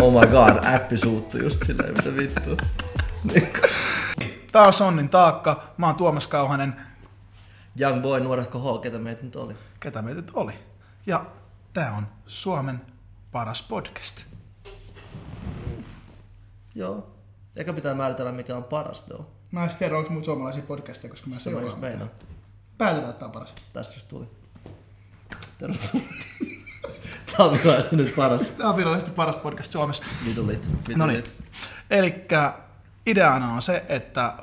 Oh my god, appi suuttui just silleen, mitä vittu. Tää on Sonnin taakka. Mä oon Tuomas Kauhanen. Young boy, nuorehko H, ketä meitä nyt oli? Ketä meitä nyt oli? Ja tää on Suomen paras podcast. Joo. Eikä pitää määritellä mikä on paras, joo. Mä en tiedä, onko muut suomalaisia podcasteja, koska mä Se mä just meinaan. Päätetään, että tää on paras. Tästä just tuli. Tervetuloa. Tää on virallisesti nyt paras. Tää on virallisesti paras podcast Suomessa. Vitu lit. Vitu No niin. Elikkä ideana on se, että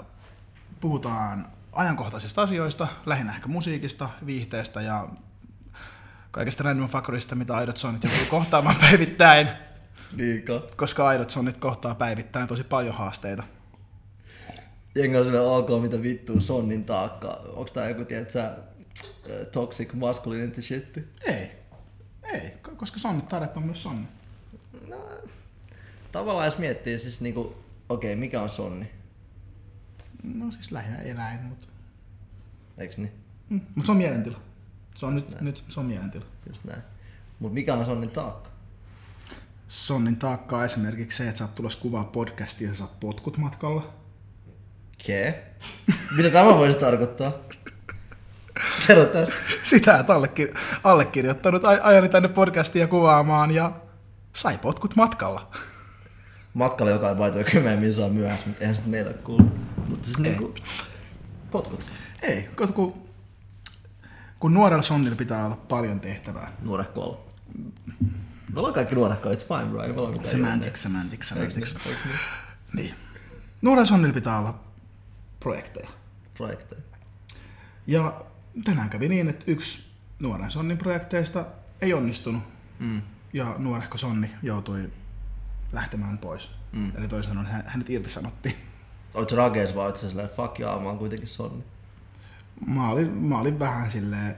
puhutaan ajankohtaisista asioista, lähinnä ehkä musiikista, viihteestä ja kaikesta random factorista, mitä aidot sonit joutuu kohtaamaan päivittäin, Liikaa. koska aidot sonit kohtaa päivittäin tosi paljon haasteita. Jengi on ok, mitä vittua, sonnin taakka. Onks tää joku, tiedät sä, äh, toxic masculinity shit? Ei, ei, ko- koska sonnit taidot on myös sonni. No, tavallaan jos miettii siis niinku, okei, okay, mikä on sonni? No siis lähinnä eläin, mutta Eiks niin? mm, mut se on mielentila. Se on nyt, nyt se on mielentila. Just näin. Mut mikä on sonnin taakka? Sonnin taakkaa esimerkiksi se, että sä oot tulossa kuvaa podcastia ja sä saat potkut matkalla. Kee? Mitä tämä voisi tarkoittaa? Kerro tästä. Sitä, että allekir- allekirjoittanut aj- ajeli tänne podcastia kuvaamaan ja sai potkut matkalla. Matkalla joka ei vaitoa kymmeneen saa myöhässä, mutta eihän sit meillä kuulu. Mutta siis niinku, potkut. Ei, kun, kun, kun nuorella sonnilla pitää olla paljon tehtävää. Nuorehko olla. Me ollaan kaikki nuorehko, it's fine bro. Mitään Semantics, semantics, semantics. niin? Niin? Niin. Nuorella sonnilla pitää olla projekteja. Projekteja. Ja tänään kävi niin, että yksi nuoren sonnin projekteista ei onnistunut. Mm. Ja nuorehko sonni joutui lähtemään pois. Mm. Eli toisin sanoen hän- hänet irtisanottiin. Sä rakees vai sä silleen, fuck jaa, mä oon kuitenkin sonni. Mä olin, mä olin vähän silleen...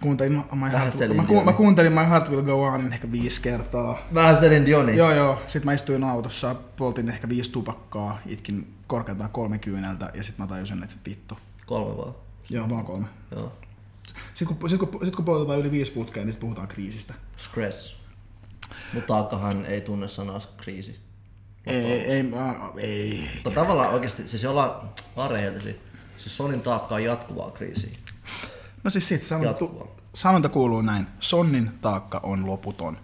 Kuuntelin My Heart, mä, ku, mä, kuuntelin My Heart Will Go Onin ehkä viisi kertaa. Vähän Celine Dioni. Joo, joo. Sitten mä istuin autossa, poltin ehkä viisi tupakkaa, itkin korkeintaan kolme kyyneltä ja sitten mä tajusin, että vittu. Kolme vaan. Joo, vaan kolme. Joo. Sitten kun, sit kun, sit kun poltetaan yli viisi putkea, niin puhutaan kriisistä. Stress. Mutta taakkahan ei tunne sanaa kriisi. Ei, ei, mä, ei. Mutta tavallaan oikeasti, siis ollaan, ollaan rehellisiä. Siis Sonin taakka on jatkuvaa kriisiä. No siis sit sanonta, sanonta kuuluu näin. Sonnin taakka on loputon.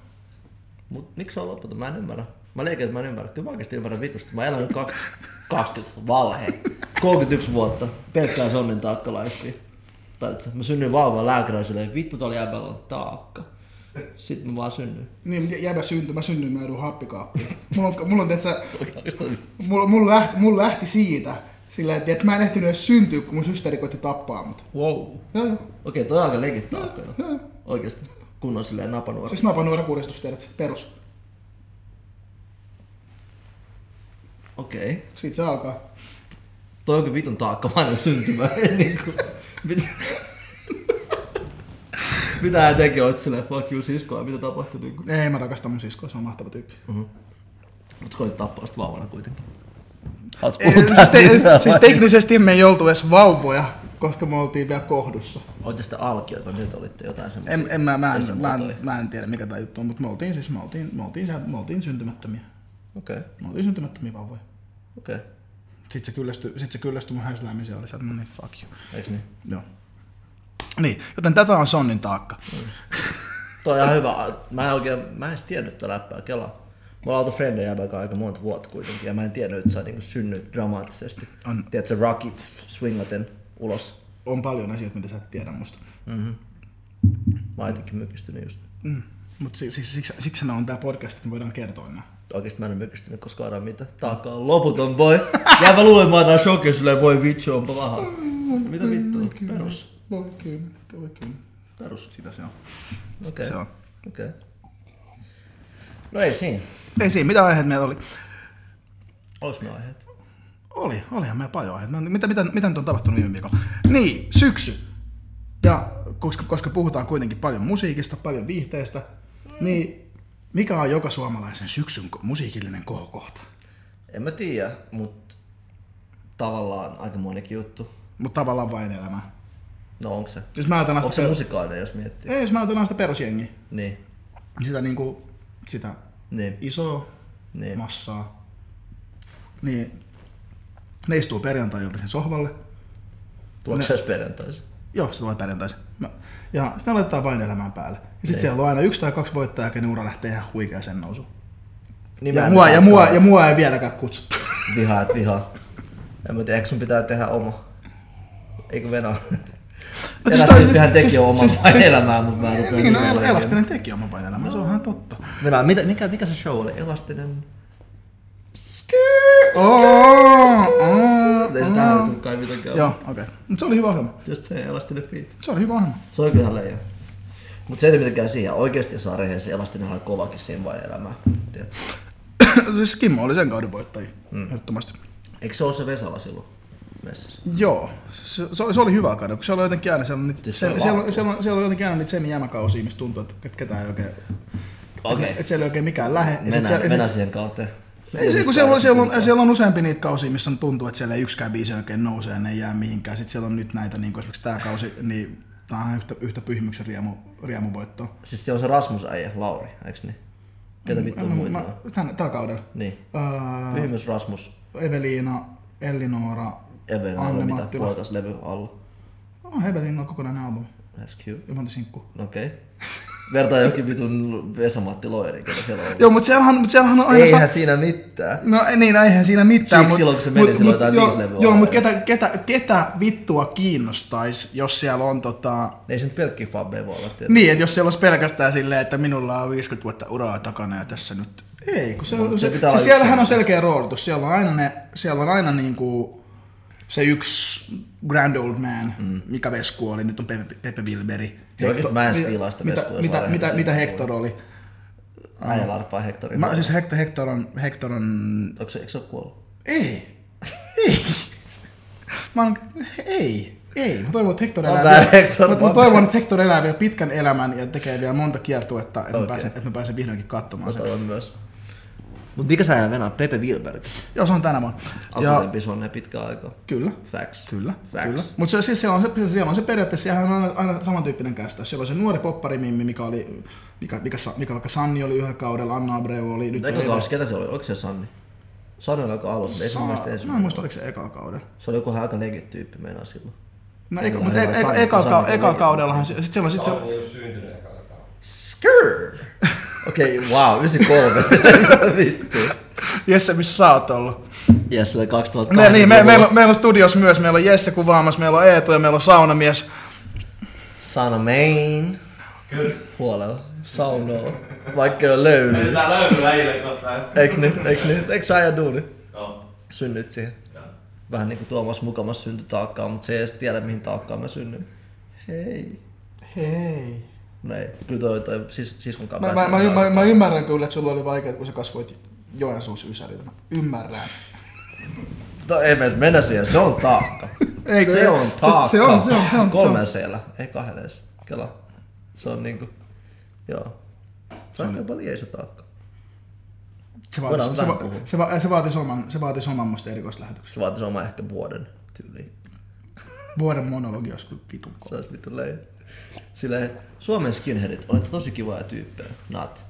Mut miksi se on loputon? Mä en ymmärrä. Mä leikin, että mä en ymmärrä. Kyllä mä oikeasti ymmärrän vitusti. Mä elän nyt 20, 20 valhe. 31 vuotta. Pelkkää sonnin taakkalaisia. Taitsa. Mä synnyin vauvan lääkärin silleen, että vittu tuolla jäbällä on taakka. Sitten mä vaan synnyin. Niin, jä- jäbä syntyi, mä synnyin, mä joudun happikaappiin. Mulla on, mulla on Oikeastaan mulla, mulla, lähti, mulla lähti siitä, sillä että tiiätkö, mä en ehtinyt edes syntyä, kun mun systeri koitti tappaa mut. Wow. Joo, joo. Okei, toi on aika legit taakka jo. joo. Oikeesti. Kunnon silleen napanuora. Siis napanuora puristus, tiedät, perus. Okei. Siitä se alkaa. Toi onkin vitun taakkamainen syntymä. niin kuin, mitä, mitä hän teki? Olet silleen, fuck you siskoa, mitä tapahtui? Niin kuin? Ei, mä rakastan mun siskoa, se on mahtava tyyppi. Mutta koit tappaa sitä vauvana kuitenkin. Haluatko Ei, siis, te, siis teknisesti me ei oltu edes vauvoja, koska me oltiin vielä kohdussa. Olitte sitten alkiot vai nyt olitte jotain semmoisia? En, en, mä, mä, en, mä, en, mä en tiedä mikä tämä juttu on, mutta me oltiin siis, me oltiin, me oltiin, siellä- me oltiin syntymättömiä. Okei, Me oltiin syntymättömiä vauvoja. okei. Sitten se kyllästyi, sit se kyllästyi mun häsläämiseen ja oli sieltä, no niin, fuck you. Eiks niin? Joo. Niin, joten tätä on Sonnin taakka. Toi on ihan hyvä. Mä en oikein, mä en edes tiennyt tätä läppää kelaa. Me ollaan oltu frendejä jäbäkä aika monta vuotta kuitenkin, ja mä en tiennyt, että sä niinku synnyt dramaattisesti. On. Tiedätkö, Rocky swingaten ulos. On paljon asioita, mitä sä et tiedä musta. Mm-hmm. Mä oon jotenkin mykistynyt just. Mm. Mutta siis, siis, siksi, siksi on tämä podcast, että me voidaan kertoa nämä. Oikeesti mä en ole mykistynyt koskaan aina mitä. Taakka on loputon boy. Jää mä luulen, mä otan shokin silleen, voi vitsi, onpa paha. Mitä vittua? Perus. Voi kyllä, voi kyllä. Perus. Sitä se on. Okei. se on. Okei. No ei siinä. Ei siinä, mitä aiheet meillä oli? Olis me aiheet? Oli, olihan meillä paljon aiheita. No, mitä, mitä, mitä nyt on tapahtunut viime viikolla? Niin, syksy. Ja koska, koska puhutaan kuitenkin paljon musiikista, paljon viihteestä, niin mikä on joka suomalaisen syksyn musiikillinen kohokohta? En mä tiedä, mut tavallaan aika monikin juttu. Mutta tavallaan vain elämä. No onko se? Jos mä ajatellaan Onko se per... musikaalinen, jos miettii? Ei, jos mä ajatellaan sitä perusjengiä. Niin. Sitä niinku sitä Niin, isoa niin. massaa, niin ne istuu perjantai sen sohvalle. Tuleeko se edes perjantaisin? Joo, se tulee perjantaisin. Ja sitten ne laittaa vain elämään päälle. Ja sitten Niin. siellä on aina yksi tai kaksi voittajaa, kenen ura lähtee ihan huikeaseen nousuun. Niin Ja mua, ja, mua, ja mua ei vieläkään kutsuttu. Vihaat vihaa. En mä tiedä, eikö sun pitää tehdä oma? Eikö Venä? siis Elastinen toi- teki siis- oman siis- siis- elämää, mutta mä en niin, no. Elastinen teki oman vain elämän, se on ihan totta. Venä, mitä, mikä, mikä se show oli? Elastinen... Oh, oh, Ei sitä hävetä kai mitenkään. Joo, okei. Okay. Mutta se oli hyvä ohjelma. Just se elastinen feet. Se oli hyvä ohjelma. Se on kyllä leija. Mut se ei mitenkään siihen. Oikeesti jos on rehellisesti elastinen on kovakin siinä vain elämää. Tiedätkö? siis Kimmo oli sen kauden voittaja, mm. ehdottomasti. Eikö se ollut se Vesala silloin messissä? Joo, se, se, oli, se oli hyvä kauden, kun siellä oli jotenkin aina, siellä on, niitä, Siis se siellä, siellä, siellä, on, siellä on jotenkin aina niitä semi-jämäkausia, mistä tuntuu, että, että ketään ei oikein, Okei. että siellä ei oikein mikään lähe. Ja sit Mennään, siellä- mennään sit- siihen kauteen. Ei se, kun siellä on, siellä, on, siellä on useampi niitä kausia, missä on tuntuu, että siellä ei yksikään biisi oikein nouse ja ne ei jää mihinkään. Sitten siellä on nyt näitä, niin kuin esimerkiksi tämä kausi, niin tämä on yhtä, yhtä pyhimyksen riemu, riemuvoittoa. Siis siellä on se Rasmus äijä, Lauri, eiks niin? Ketä vittu on muita? Mä, tän, tällä kaudella. Niin. Öö, Pyhimys Rasmus, Eveliina, Ellinora, Even, Anne mitä puolikas levy alla. Oh, Eveliina on kokonainen albumi. That's cute. Ilman sinkku. Okei. Okay. Vertaa jokin vitun Vesa-Matti Loiri, ketä siellä on. Joo, mutta siellähän, mut siellähän on aina... Eihän siinä mitään. No ei- niin, no eihän siinä mitään. Siksi silloin, kun se meni, silloin jotain joo, viisi Joo, mutta ketä, ketä, ketä vittua kiinnostais, jos siellä on tota... Ei se nyt pelkkiä fabbeja voi olla tietysti. Niin, että jos siellä olisi pelkästään silleen, että minulla on 50 vuotta uraa takana ja tässä nyt... Ei, kun se, No, se se, pitää se, se siellähän on selkeä roolitus. Siellä on aina, ne, siellä on aina niinku se yksi grand old man, mm. mikä Vesku oli, nyt on Pepe, Pepe Wilberi. Oikeesti mä en mitä- fiilaa sitä mitä, mitä, mitä, mitä puhuu. Hector oli? Äijä larppaa Hectorin. Mä, siis Hector, Hector on, Hector on Onko se, eikö se ole kuollut? Ei. Ei. Mä oon, ei. Ei. Mä toivon, että Hector elää, vielä, Hector, mä, mä toivon, että Hector elää vielä pitkän elämän ja tekee vielä monta kiertuetta, että, Okei. mä, pääsen, että mä pääsen vihdoinkin katsomaan Mä sen. myös. Mut mikä sä Venä? Pepe Wilberg. Joo, se on tänä vuonna. Ja, Akutempi sonne pitkä aika. kyllä. Facts. Kyllä, Facts. kyllä. Mutta se, siis siellä, on se, siellä on se periaatteessa, siellä on aina, aina samantyyppinen kästä. Siellä on se nuori popparimimmi, mikä oli, mikä, mikä, mikä vaikka Sanni oli yhdellä kaudella, Anna Abreu oli, nyt Eikö on kausi, ketä se oli? Oliko se Sanni? Sanni oli aika alussa, Sa- Mä en muista, oliko se ekalla kaudella. Se oli joku aika legit tyyppi meinaa silloin. No, eka, mutta hyvä eka, eka, Sanni, eka, Sanni eka oli- kaudellahan, sit siellä on sit se, Sauli ei ole syntynyt ekalla kaudella. Skrrr! Okei, okay, wow, 93, se vittu. Jesse, missä sä oot ollut? Jes, se oli 2008. Me, niin, me, meillä, on, meillä on studios myös, meillä on Jesse kuvaamassa, meillä on Eetu ja meillä on saunamies. Sana main. Kyllä. Huolella. Saunoo. Vaikka ei ole löylyä. Tää löytyy äijille kohta. Eiks niin? Eiks niin? Eiks sä aja duuni? Joo. Synnyt siihen. Joo. Vähän niinku Tuomas mukamas syntytaakkaa, mutta se ei edes tiedä mihin taakkaan mä synnyin. Hei. Hei. Ei, kyllä toi, toi sis, siskon kanssa. Mä, mä, mä, mä, mä, ymmärrän kyllä, että sulla oli vaikeaa, kun sä kasvoit Joensuussa Ysärillä. Mä ymmärrän. No ei me edes mennä siihen, se on taakka. Eikö, se ei- on taakka. Se on, se on, se on. Kolmen siellä, ei kahden edes. Kela. Se on niinku, joo. Se on aika paljon iso taakka. Se vaatisi, se, va, se, va, se vaatisi oman, se vaatisi oman musta erikoislähetyksen. Se vaatisi oma ehkä vuoden tyyliin. Vuoden monologi olisi kyllä vitun Se olisi vittu leija. Silleen, Suomen skinheadit, olette tosi kivoja tyyppejä. Not.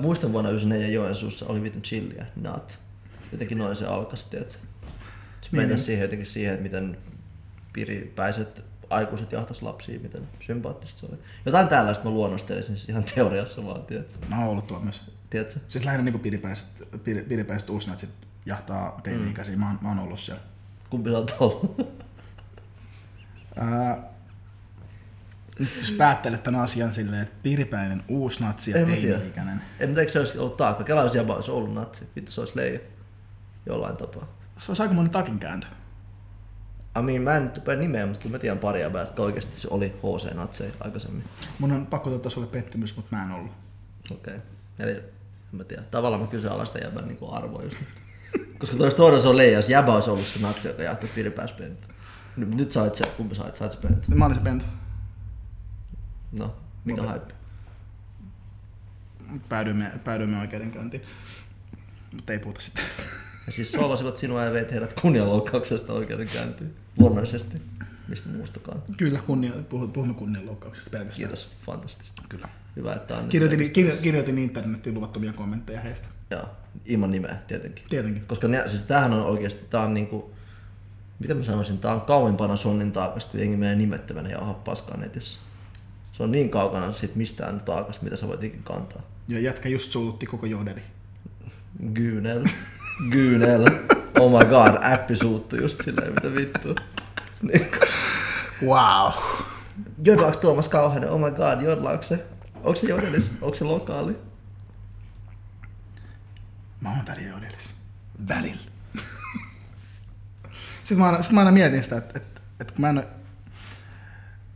Muistan vuonna 94 Joensuussa oli vitun chilliä. Not. Jotenkin noin se alkas, tiedätkö? Se Niin, mennä niin. siihen jotenkin siihen, että miten piripäiset aikuiset jahtas lapsia, miten sympaattista se oli. Jotain tällaista mä luonnostelisin siis ihan teoriassa vaan, tiedätkö? Mä oon ollut tuolla myös. tiedätkö? Siis lähinnä niinku piripäiset, pir, piripäiset uusnatsit jahtaa teini-ikäisiä. Mä, oon- mä oon ollut siellä. Kumpi sä oot ollut? Ää, jos päättelet tämän asian silleen, että piripäinen uusnatsi ja En mä tiedä. teini-ikäinen. En tiedä, eikö se olisi ollut taakka. Kela olisi olisi ollut natsi. Vittu se olisi leija. Jollain tapaa. Se olisi aikamoinen takinkääntö. I mean, mä en nyt rupea nimeä, mutta kyllä mä tiedän pari jäbää, jotka oikeasti se oli HC Natsei aikaisemmin. Mun on pakko totta sulle pettymys, mutta mä en ollut. Okei. Okay. Eli en mä tiedä. Tavallaan mä kyseenalaistan jäbän niinku arvoa just. Koska toista toinen se on leija, jos jäbä olisi ollut se natsi, joka jahtaa piripääspentu. Nyt, nyt sait se, kumpi sait? Sait se pentu? Mä olin se pentu. No, mikä Mä- haippi? Päädyimme, päädyimme oikeudenkäyntiin. Mutta ei puhuta sitten. Ja siis solvasivat sinua ja veit heidät kunnianloukkauksesta oikeudenkäyntiin. Luonnollisesti. mistä muustakaan. Kyllä, kunnia, puhu- puhumme kunnianloukkauksesta pelkästään. Kiitos, fantastista. Kyllä. Hyvä, että on Kirjoitin, kirjo, kirjoitin internetin luvattomia kommentteja heistä. Joo, ilman nimeä tietenkin. Tietenkin. Koska ne, siis tämähän on oikeasti, tää on niinku, miten mä sanoisin, tää on kauimpana sonnin taakasta, jengi menee nimettömänä ja jauhaa paskaa netissä. Se on niin kaukana siitä mistään taakasta, mitä sä voit ikin kantaa. Ja jätkä just suututti koko johdeli. Gyynel. Gyynel. Oh my god, appi suuttui just silleen, mitä vittua. Niin. Wow. Jodlaaks Tuomas Kauhanen? Oh my god, jodlaaks se? Onko se jodelis? Onko se lokaali? Mä oon välillä jodelis. Välillä. sitten, mä aina, sit mä aina mietin sitä, että, että, että kun mä en oo-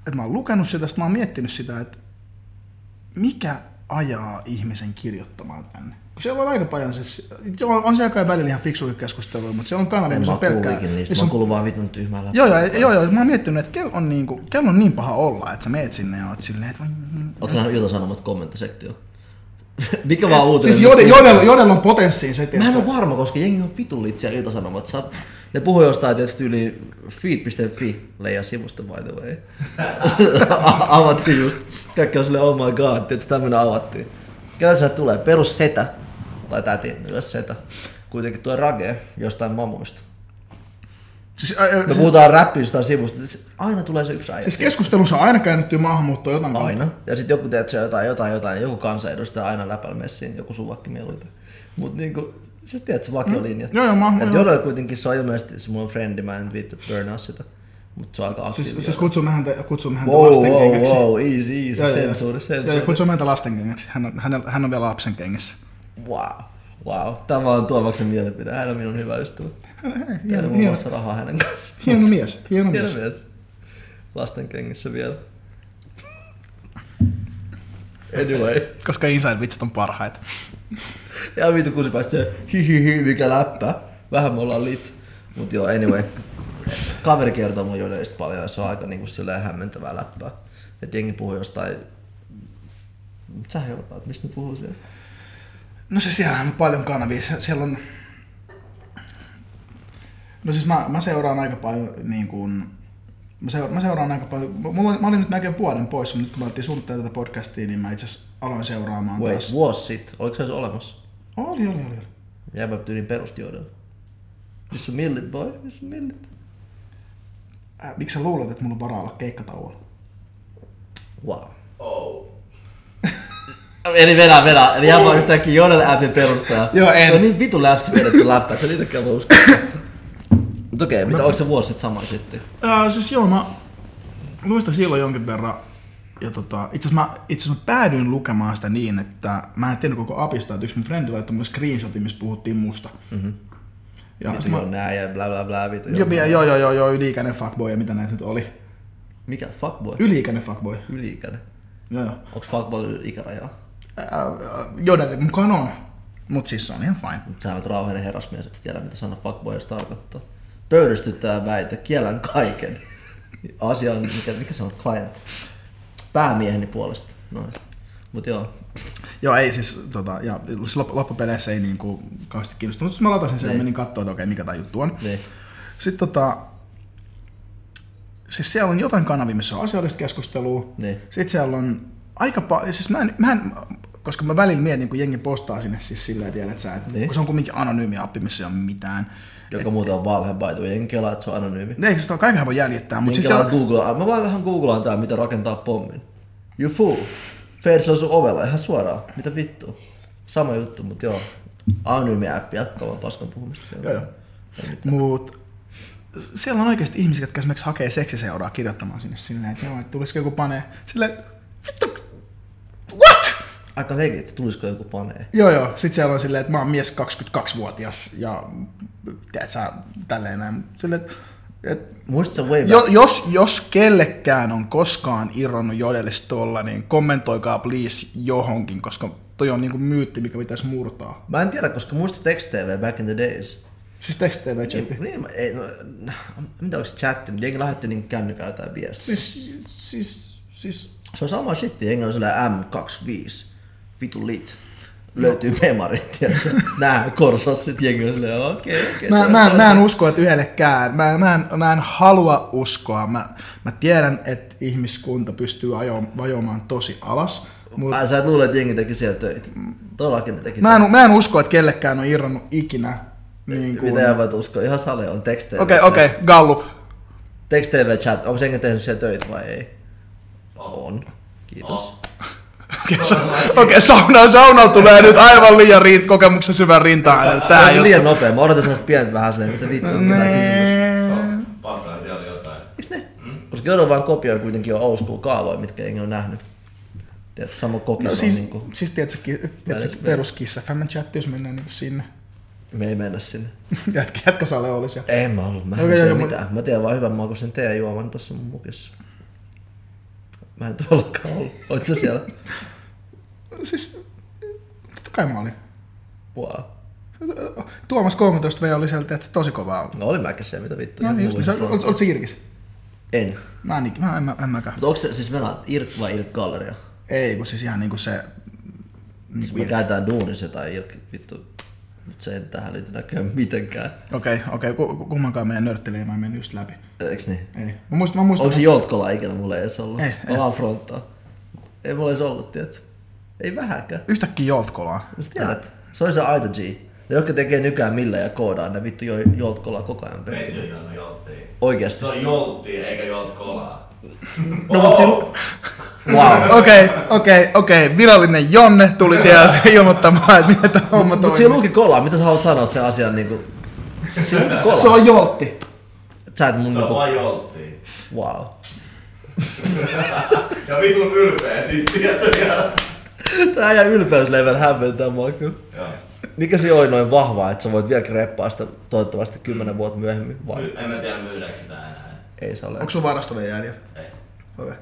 että mä oon lukenut sitä, sitten mä oon miettinyt sitä, että mikä ajaa ihmisen kirjoittamaan tänne. Kun siellä on aika paljon, siis, on, on siellä kai välillä ihan fiksuja keskusteluja, mutta siellä on kanavia, En missä mä on pelkkää... niistä, mä on oon kuullut vaan vitun tyhmällä. Joo, joo, joo, joo, mä oon miettinyt, että kello on, niinku, kello on niin paha olla, että sä meet sinne ja oot silleen, että... Oletko sä nähnyt Ilta-Sanomat kommenttisektio? Mikä vaan uutinen? Siis Jodel, Jodel, Jodel on potenssiin se, Mä en että ole varma, koska jengi on vitun litsiä Ilta-Sanomat. Sä, ne puhuu jostain tietysti yli feed.fi leija sivusta by the way. avattiin just. Kaikki on silleen, oh my god, tietysti tämmönen avattiin. Ketä sieltä tulee? Perus setä. Tai täti, myös setä. Kuitenkin tuo Rage jostain mamuista. siis, ä, Me siis, puhutaan räppistä sivusta. Aina tulee se yksi äijä. siis keskustelussa on aina käännytty maahanmuuttoa jotain kautta. Aina. Ja sitten joku teet jotain, jotain, jotain, joku kansanedustaja aina läpällä messiin, joku suvakki mieluita. Mut niinku, siis tiedät se vakiolinjat. Joo, joo, mä- Et joo. Jodel kuitenkin se on ilmeisesti se mun frendi, mä en viittu burnaa sitä. Mut se on aika aktiivinen. Siis, siis kutsumme häntä, kutsumme häntä wow, wow, lastenkengäksi. wow, easy, easy, Joo, joo, sensuuri, Joo, sensuuri. joo, kutsumme häntä lastenkengäksi. Hän on, hän, hän on vielä lapsen kengissä. Wow, wow. Tämä on Tuomaksen mielipide. Hän on minun hyvä ystävä. Tiedän muun muassa rahaa hänen kanssaan. hieno mies, hieno Hieno mies. mies. Lasten kengissä vielä. Anyway. Koska inside vitsit on parhaita. Ja vitu kun se päästä se hi hi hi mikä läppä. Vähän me ollaan lit. Mut joo, anyway. Kaveri kertoo mulle jodelista paljon ja se on aika niinku silleen hämmentävää läppää. Et jengi puhuu jostain... Sä helpaat, mistä ne puhuu siellä? No se siellä on paljon kanavia. Siellä on... No siis mä, mä seuraan aika paljon niin kuin... Mä seuraan, mä seuraan aika paljon. Mulla, oli- mä olin nyt melkein vuoden pois, mutta nyt kun me alettiin suunnitella tätä podcastia, niin mä itse asiassa aloin seuraamaan Wait, taas. vuosi sitten. Oliko se edes olemassa? Oli, oli, oli. oli. Jäbä tyyliin perusti jodella. Missä on millit, boy? Missä on millit? Äh, miksi sä luulet, että mulla on varaa olla keikkatauolla? Wow. Oh. Eli vedä, vedä. Eli jäbä on yhtäkkiä Jodel appin perustaja. Joo, en. Se on niin vitun läski vedetty läppä, että sä niitäkään voi uskoa. Mut okei, mitä, onko se vuosi sitten sama sitten? Äh, siis joo, mä muistan silloin jonkin verran. Ja tota, itse asiassa mä, itse asiassa mä päädyin lukemaan sitä niin, että mä en tiennyt koko apista, että yksi mun frendi laittoi mulle screenshotin, missä puhuttiin musta. Mm-hmm. Ja Vitu sit mä, joo nää ja bla bla bla vitu. joo, joo, joo, joo, joo, yliikäinen fuckboy ja mitä näitä nyt oli. Mikä? Fuckboy? Yliikäinen fuckboy. Yli-ikäinen. Joo, joo. Onks fuckboy ikärajaa? Jodelin mukaan on. Mut siis se on ihan fine. Mut sä oot rauhallinen herrasmies, et tiedä mitä sana fuckboy edes tarkoittaa. Pöyristyttää väite, kiellän kaiken. Asia on, mikä, mikä se on, client. Päämieheni puolesta. Noin. Mut joo, Joo, ei siis, tota, ja siis lop- loppupeleissä ei niinku kauheasti kiinnostunut. Mutta mä latasin sen ja Niin. menin katsoa, että okei, mikä tämä juttu on. niin. Sitten tota, siis siellä on jotain kanavia, missä on asiallista keskustelua. Niin. Sitten siellä on aika paljon, siis mä en, mä en, koska mä välillä mietin, kun jengi postaa sinne siis silleen, tiedät sä, että Niin. kun se on kuitenkin anonyymi appi, missä ei ole mitään. Joka muuten on valhe by the way. En kelaa, että se on anonyymi. Eikö sitä kaikenhan voi jäljittää, mutta siis siellä, Googlaa. Mä vaan vähän googlaan tää, mitä rakentaa pommin. You fool. Feds on sun ovella ihan suoraan. Mitä vittu? Sama juttu, mut joo. Anonyymi appi jatkaa vaan paskan puhumista siellä. Joo, joo. Mut siellä on oikeasti ihmisiä, jotka esimerkiksi hakee seksiseuraa kirjoittamaan sinne silleen, että joo, että tulisiko joku panee. Silleen, vittu? Aika legit, tulisiko joku panee. Joo, joo. Sitten siellä on silleen, että mä oon mies 22-vuotias ja teet sä tälleen näin. Silleen, että- että Muistatko way back? jo, jos, jos kellekään on koskaan irronnut jodelista tuolla, niin kommentoikaa please johonkin, koska toi on niinku myytti, mikä pitäisi murtaa. Mä en tiedä, koska muistat Text TV back in the days. Siis tekst TV chatti. Niin, niin, mä- ei, no, mitä onko se chatti, mutta jengi lähetti niin kännykällä jotain viestiä. Siis, siis, siis, Se on sama shit, jengi on sellainen M25, vitu lit. löytyy memarit, tiedätkö? Nää korsossit jengi on silleen, okei, okei. Mä, tää mä, on mä en usko, että yhdellekään. Mä, mä, en, mä en halua uskoa. Mä, mä tiedän, että ihmiskunta pystyy ajo, vajoamaan tosi alas. Mut Ai sä et luule, että jengi teki siellä töitä. Todellakin ne teki mä, en, mä en usko, että kellekään on irronnut ikinä. Niin kuin... Mitä voit uskoa? Ihan sale on tekstejä. Okei, okei, okay, Gallup. TV chat, onko jengi tehnyt siellä töitä vai ei? On. Kiitos. Okei, okay, okay, sauna, sauna tulee nyt aivan liian riit, kokemuksen syvän rintaan. Tää Tää on juttu. liian nopea. Mä odotan semmoista pientä vähän silleen, mitä vittu, mitä tää kysymys. Paksaa siellä jotain. Eiks ne? Koska joudun vaan kopioi kuitenkin on old school kaavoja, mitkä jengi on nähnyt. Tiedätkö, sama kokis No, on siis, niinku, siis tiedätkö, tiedätkö peruskissa Family Chat, jos mennään niin sinne. me ei mennä sinne. Jätkä, jätkä sale olisi. Ja... En mä ollut, mä en Okei, tiedä joo, mitään. Mä tiedän vaan hyvän makuisen teejuoman tossa mun mukissa. Mä en tuollakaan ollut. Oot sä siellä? Siis, totta kai mä olin. Wow. Tuomas 13V oli sieltä, että tosi kovaa. No oli mäkin se, mitä vittu. No niin, just, niin, sä, oot, oot Irkis? En. Mä en, mä, en, mä, en mäkään. Mutta onko se siis venä Irk vai Irk Galleria? Ei, kun siis ihan niinku se... Siis me käytetään duunissa jotain Irk, vittu. Mutta se ei tähän liity näköjään mitenkään. Okei, okei, ku- ku- kummankaan meidän nörttileima ei mennyt just läpi. Eiks niin? Ei. Mä muistan, mä muistan. Onko se Joltkola ikinä mulle edes ollut? Ei, ei. Ollaan fronttaa. Ei mulla edes ollut, tiedätkö? Ei vähäkään. Yhtäkkiä Joltkolaa. Tiedät, se oli se Aito G. Ne, jotka tekee nykyään millä ja koodaa, ne vittu jo Joltkolaa koko ajan Meitsi on jolttia. Oikeesti. Se on joltti eikä jolt kolaa. No mut silloin... Wow. Okei, okei, okei. Virallinen Jonne tuli sieltä ilmoittamaan, että miten tämä homma Mut toimii. siinä luki kolaa, mitä sä haluat sanoa sen asian niinku... Siinä luki kola. Se on Joltti. Sä et mun Se on niinku... vaan joltti. Wow. Ja vitun ylpeä siitä, tiedätkö? Tää ja ylpeyslevel hämmentää mua kyllä. Joo. Mikä se oli noin vahvaa, että sä voit vieläkin reppaa sitä toivottavasti kymmenen vuotta myöhemmin vai? My- En mä tiedä myydäänkö sitä enää. Ei se ole. Onko sun varasto vielä jäljellä? Ei. Okei.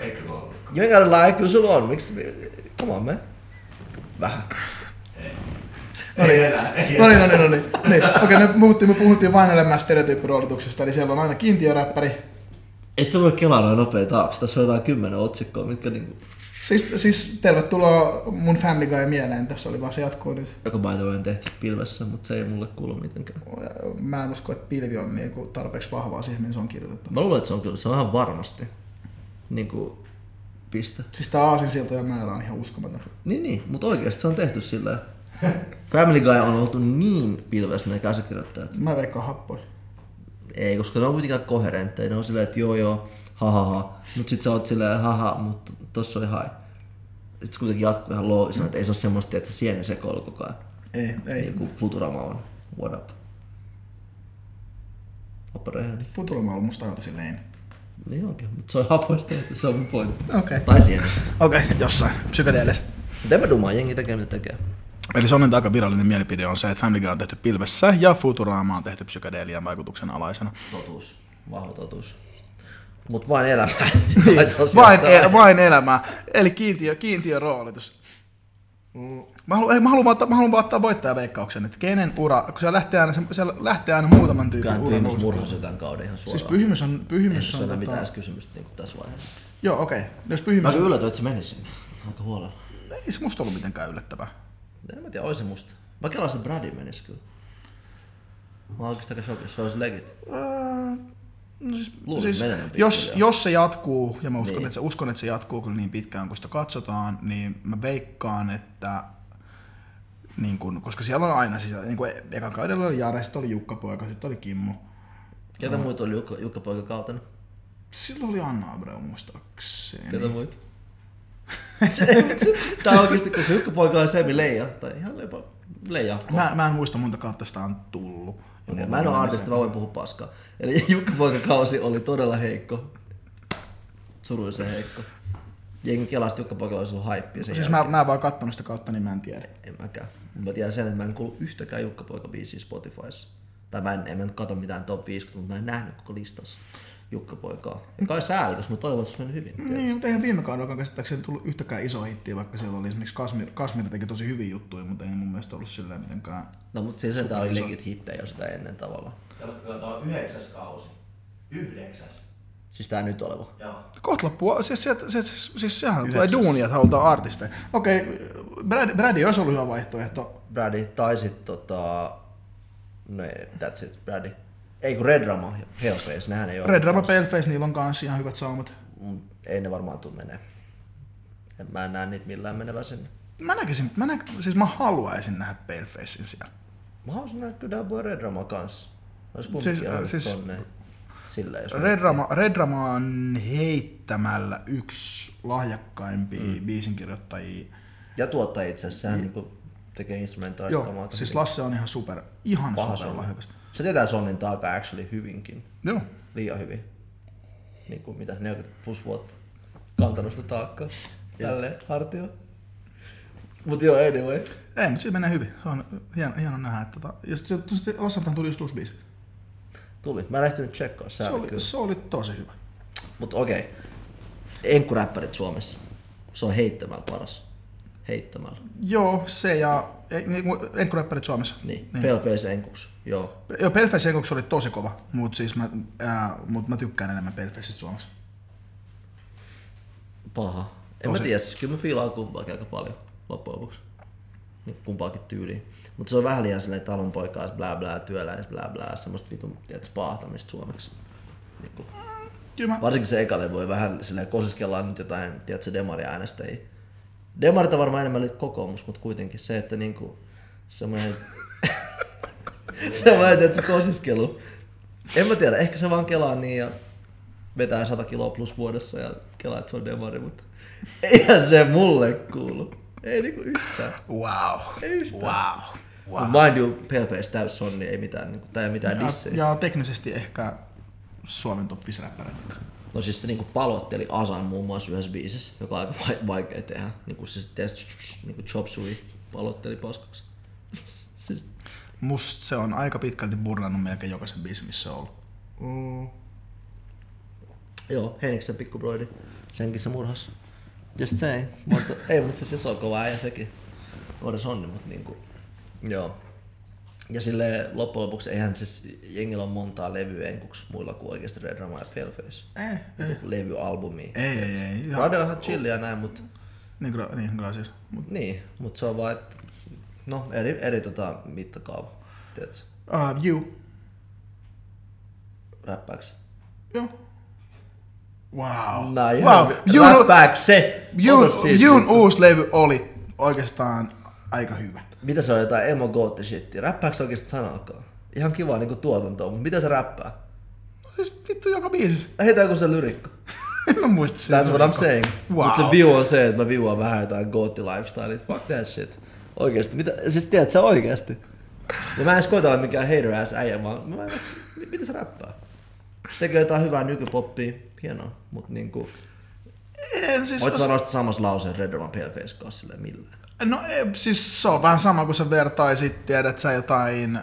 Eikö ollut? Jenkällä kyllä sulla on. Miksi? Come on, me. Vähän. No niin. Ei enää. Ei No niin, no niin, no niin. niin. Okei, nyt puhuttiin, me puhuttiin vain enemmän stereotyyppiroolituksesta, eli siellä on aina kiintiöräppäri. Et sä voi kelaa noin nopea taakse. Tässä on jotain kymmenen otsikkoa, mitkä niinku... Siis, siis tervetuloa mun Family Guy mieleen, tässä oli vaan se jatkuu nyt. Joka by the way on tehty pilvessä, mutta se ei mulle kuulu mitenkään. Mä en usko, että pilvi on niinku tarpeeksi vahvaa siihen, mihin se on kirjoitettu. Mä luulen, että se on kyllä, se on ihan varmasti. Niinku, piste. Siis tää aasinsiltojen määrä on ihan uskomaton. Niin, niin, mutta oikeasti se on tehty silleen. Family Guy on oltu niin pilvessä ne käsikirjoittajat. Mä veikkaan happoi. Ei, koska ne on kuitenkaan koherentteja. Ne on silleen, että joo joo, ha ha ha. Mut sit sä oot silleen, haha, mutta tossa oli hai. Sitten se kuitenkin jatkuu ihan loogisena, että ei se ole semmoista, että se sieni sekoilu koko ajan. Ei, ei. Niin kuin Futurama on. What up? Oppa rehellinen. Futurama on ollut musta aina tosi lame. Niin onkin, mutta se on hapoista tehty, se on mun pointti. Okei. Tai sieni. Okei, jossain. Psykedeelis. Mutta en mä dumaa, jengi tekee mitä tekee. Eli Sonnen aika virallinen mielipide on se, että Family Guy on tehty pilvessä ja Futurama on tehty psykedelian vaikutuksen alaisena. Totuus. Vahva totuus. Mut vain elämää. Tosiaan Vain, on- e- vain elämää. Eli kiintiö, kiintiöroolitus. Mä haluan, ei, mä haluan, ottaa, mä haluan ottaa että kenen ura, kun se lähtee aina, se, lähtee aina muutaman tyypin Kyllähän ura pyhimys murhasi tämän kauden ihan suoraan. Siis pyhimys on, Ei pyhimys se on, tota, mitään kysymystä niin tässä vaiheessa. joo okei, okay. jos Mä pyhimys kyllä on, yllätyin, että se meni sinne. Aika huolella. ei se musta ollut mitenkään yllättävää. En mä tiedä, olisi se musta. Mä kelasin, että Brady menisi kyllä. Mä oon oikeastaan shokissa, se olisi legit. Öö, No siis, Luulisin siis jos, jos se jatkuu, ja mä uskon, Niin. että se, uskon, että se jatkuu kyllä niin pitkään kuin sitä katsotaan, niin mä veikkaan, että niin kun, koska siellä on aina, siis, niin kuin ekan kaudella oli Jare, sitten oli Jukka Poika, sitten oli Kimmo. Ketä muita oli Jukka, Jukka Poika kautena? Silloin oli Anna Abreu muistaakseni. Ketä muita? Tää on oikeesti, kun Jukka Poika on Semi Leija, tai ihan lepa, Leija. Mä, mä en muista monta kautta sitä on tullut. Okei, mä en oo artisti, mä voin puhua paskaa. Eli Jukka Poika kausi oli todella heikko. Surullisen heikko. Jengi kelasi, että Jukka Poika olisi ollut hype. Siis mä, mä en vaan kattonut sitä kautta, niin mä en tiedä. En mäkään. Mä tiedän sen, että mä en kuulu yhtäkään Jukka Poika biisiä Spotifyssa. Tai mä en, en mä nyt katso mitään top 50, mutta mä en nähnyt koko listassa Jukka Poikaa. Ja kai sääli, koska mä toivon, että se meni hyvin. Niin, mutta eihän viime kaudella käsittääkseni tullut yhtäkään iso hittiä, vaikka siellä oli esimerkiksi Kasmir, Kasmir teki tosi hyviä juttuja, mutta ei mun mielestä ollut silleen mitenkään. No mutta siis sen tää oli legit hittejä jo sitä ennen tavallaan. Tämä on yhdeksäs kausi. Yhdeksäs. Siis tää nyt oleva. Joo. Kohta loppuu, siis, sieltä, siis, siis sehän tulee duunia, että halutaan artisteja. Okei, Brad, Brady olisi ollut hyvä vaihtoehto. Brady tai sit tota... No ei, that's it, Brady. Ei kun Red Rama Hellface, nehän ei ole. Red Rama Paleface, niillä on kanssa ihan hyvät saumat. Mm, Ei ne varmaan tuu menee. En mä näe niitä millään menevän sinne. Mä näkisin, mä näk, siis mä haluaisin nähdä Palefacein siellä. Mä haluaisin nähdä kyllä Double Red Rama kanssa. Olisi Siis, kumminkin ihan siis- siis, tonne. Sillä jos Red Rama, Red Rama on heittämällä yksi lahjakkaimpia mm. biisinkirjoittajia. Ja tuottaja itse asiassa, sehän niinku tekee instrumentaalista Joo, siis. Lasse on ihan super, ihan Paha super lahjakas. Se tietää Sonnin taaka actually hyvinkin. Joo. Liian hyvin. Niin kuin mitä 40 plus vuotta kantanut sitä taakkaa. Tälleen hartio. Mut joo, anyway. Ei, mutta se menee hyvin. Se on hieno, hieno nähdä. Että tota, ja sitten sit Lassaltaan tuli just uusi biisi. Tuli. Mä en ehtinyt tsekkaa, Se oli, kyllä. se oli tosi hyvä. Mut okei. Enkkuräppärit Suomessa. Se on heittämällä paras. Heittämällä. Joo, se ja niin, Enkkuräppärit Suomessa. Niin. niin. Paleface Enkuks. Joo. Joo, Paleface Enkuks oli tosi kova, mutta siis mä, ää, mut mä tykkään enemmän Palefaceista Suomessa. Paha. En Tosi. mä tiedä, siis kyllä mä fiilaan kumpaakin aika paljon loppujen lopuksi. Niin kumpaakin tyyliin. Mutta se on vähän liian silleen talonpoikaas, blää blää, työläis, blää blää, semmoista vitun, tiedät, spaahtamista suomeksi. Niin kuin, Kyllä mä, varsinkin se eka levy voi vähän silleen kosiskellaan nyt jotain, tiedätkö, demari äänestäjiä. Demarit on varmaan enemmän kokoomus, mutta kuitenkin se, että niinku semmoinen semmoinen, että se kosiskelu. En mä tiedä, ehkä se vaan kelaa niin ja vetää 100 kiloa plus vuodessa ja kelaa, että se on demari, mutta eihän se mulle kuulu. Ei niinku yhtään. wow. Ei yhtään. Wow. Wow. Mind you, Paleface täys sonni, ei mitään, tää ei mitään Ja, dissejä. ja teknisesti ehkä Suomen top 5 räppäreitä. No siis se niinku palotteli Asan muun muassa yhdessä biisissä, joka on aika vai- vaikea tehdä. Niinku se sitten niinku Chop Suey palotteli paskaksi. siis, Musta se on aika pitkälti burnannut melkein jokaisen biisin, missä on ollut. mm. Joo, Henriksen pikkubroidi. Senkin se murhas. Just saying. Mutta, ei, mutta se, se on kova äijä sekin. Nuori sonni, mutta niinku, joo. Ja sille loppujen lopuksi eihän siis jengillä on montaa levyä enkuksi muilla kuin oikeasti Red Rama ja Paleface. Ei, Niinku levyalbumia. ei, ei. ei. Ja, Radio on ihan chillia näin, mutta niin, kyllä, niin, kyllä siis. Mut, Niin, mutta se on vaan, että no eri, eri tota, mittakaava, tiedätkö, uh, you. räppääks. Joo. Wow. Ihan wow. Jun, räppääks se? Jun, Jun uusi levy oli oikeastaan aika hyvä. Mitä se on jotain emo gootti shittiä? Räppääks se oikeesti sanaakaan? Ihan kiva niinku tuotantoa, mutta mitä se räppää? Siis vittu joka biisissä. Heitä joku se lyrikko. En mä muista sitä. That's what I'm saying. Wow. Mutta se view on se, että mä viuan vähän jotain gootti lifestyle. Fuck that shit. Oikeesti, mitä, siis tiedät sä oikeesti? Ja mä en edes koita olla mikään hater ass äijä, vaan mä, mä, mitä se räppää? Se tekee jotain hyvää nykypoppia, hienoa, mutta niinku... En, siis, Voit sanoa sitä samassa lauseen Red Roman Paleface kanssa silleen millään. No ei, siis se on vähän sama kuin sä vertaisit, tiedät sä jotain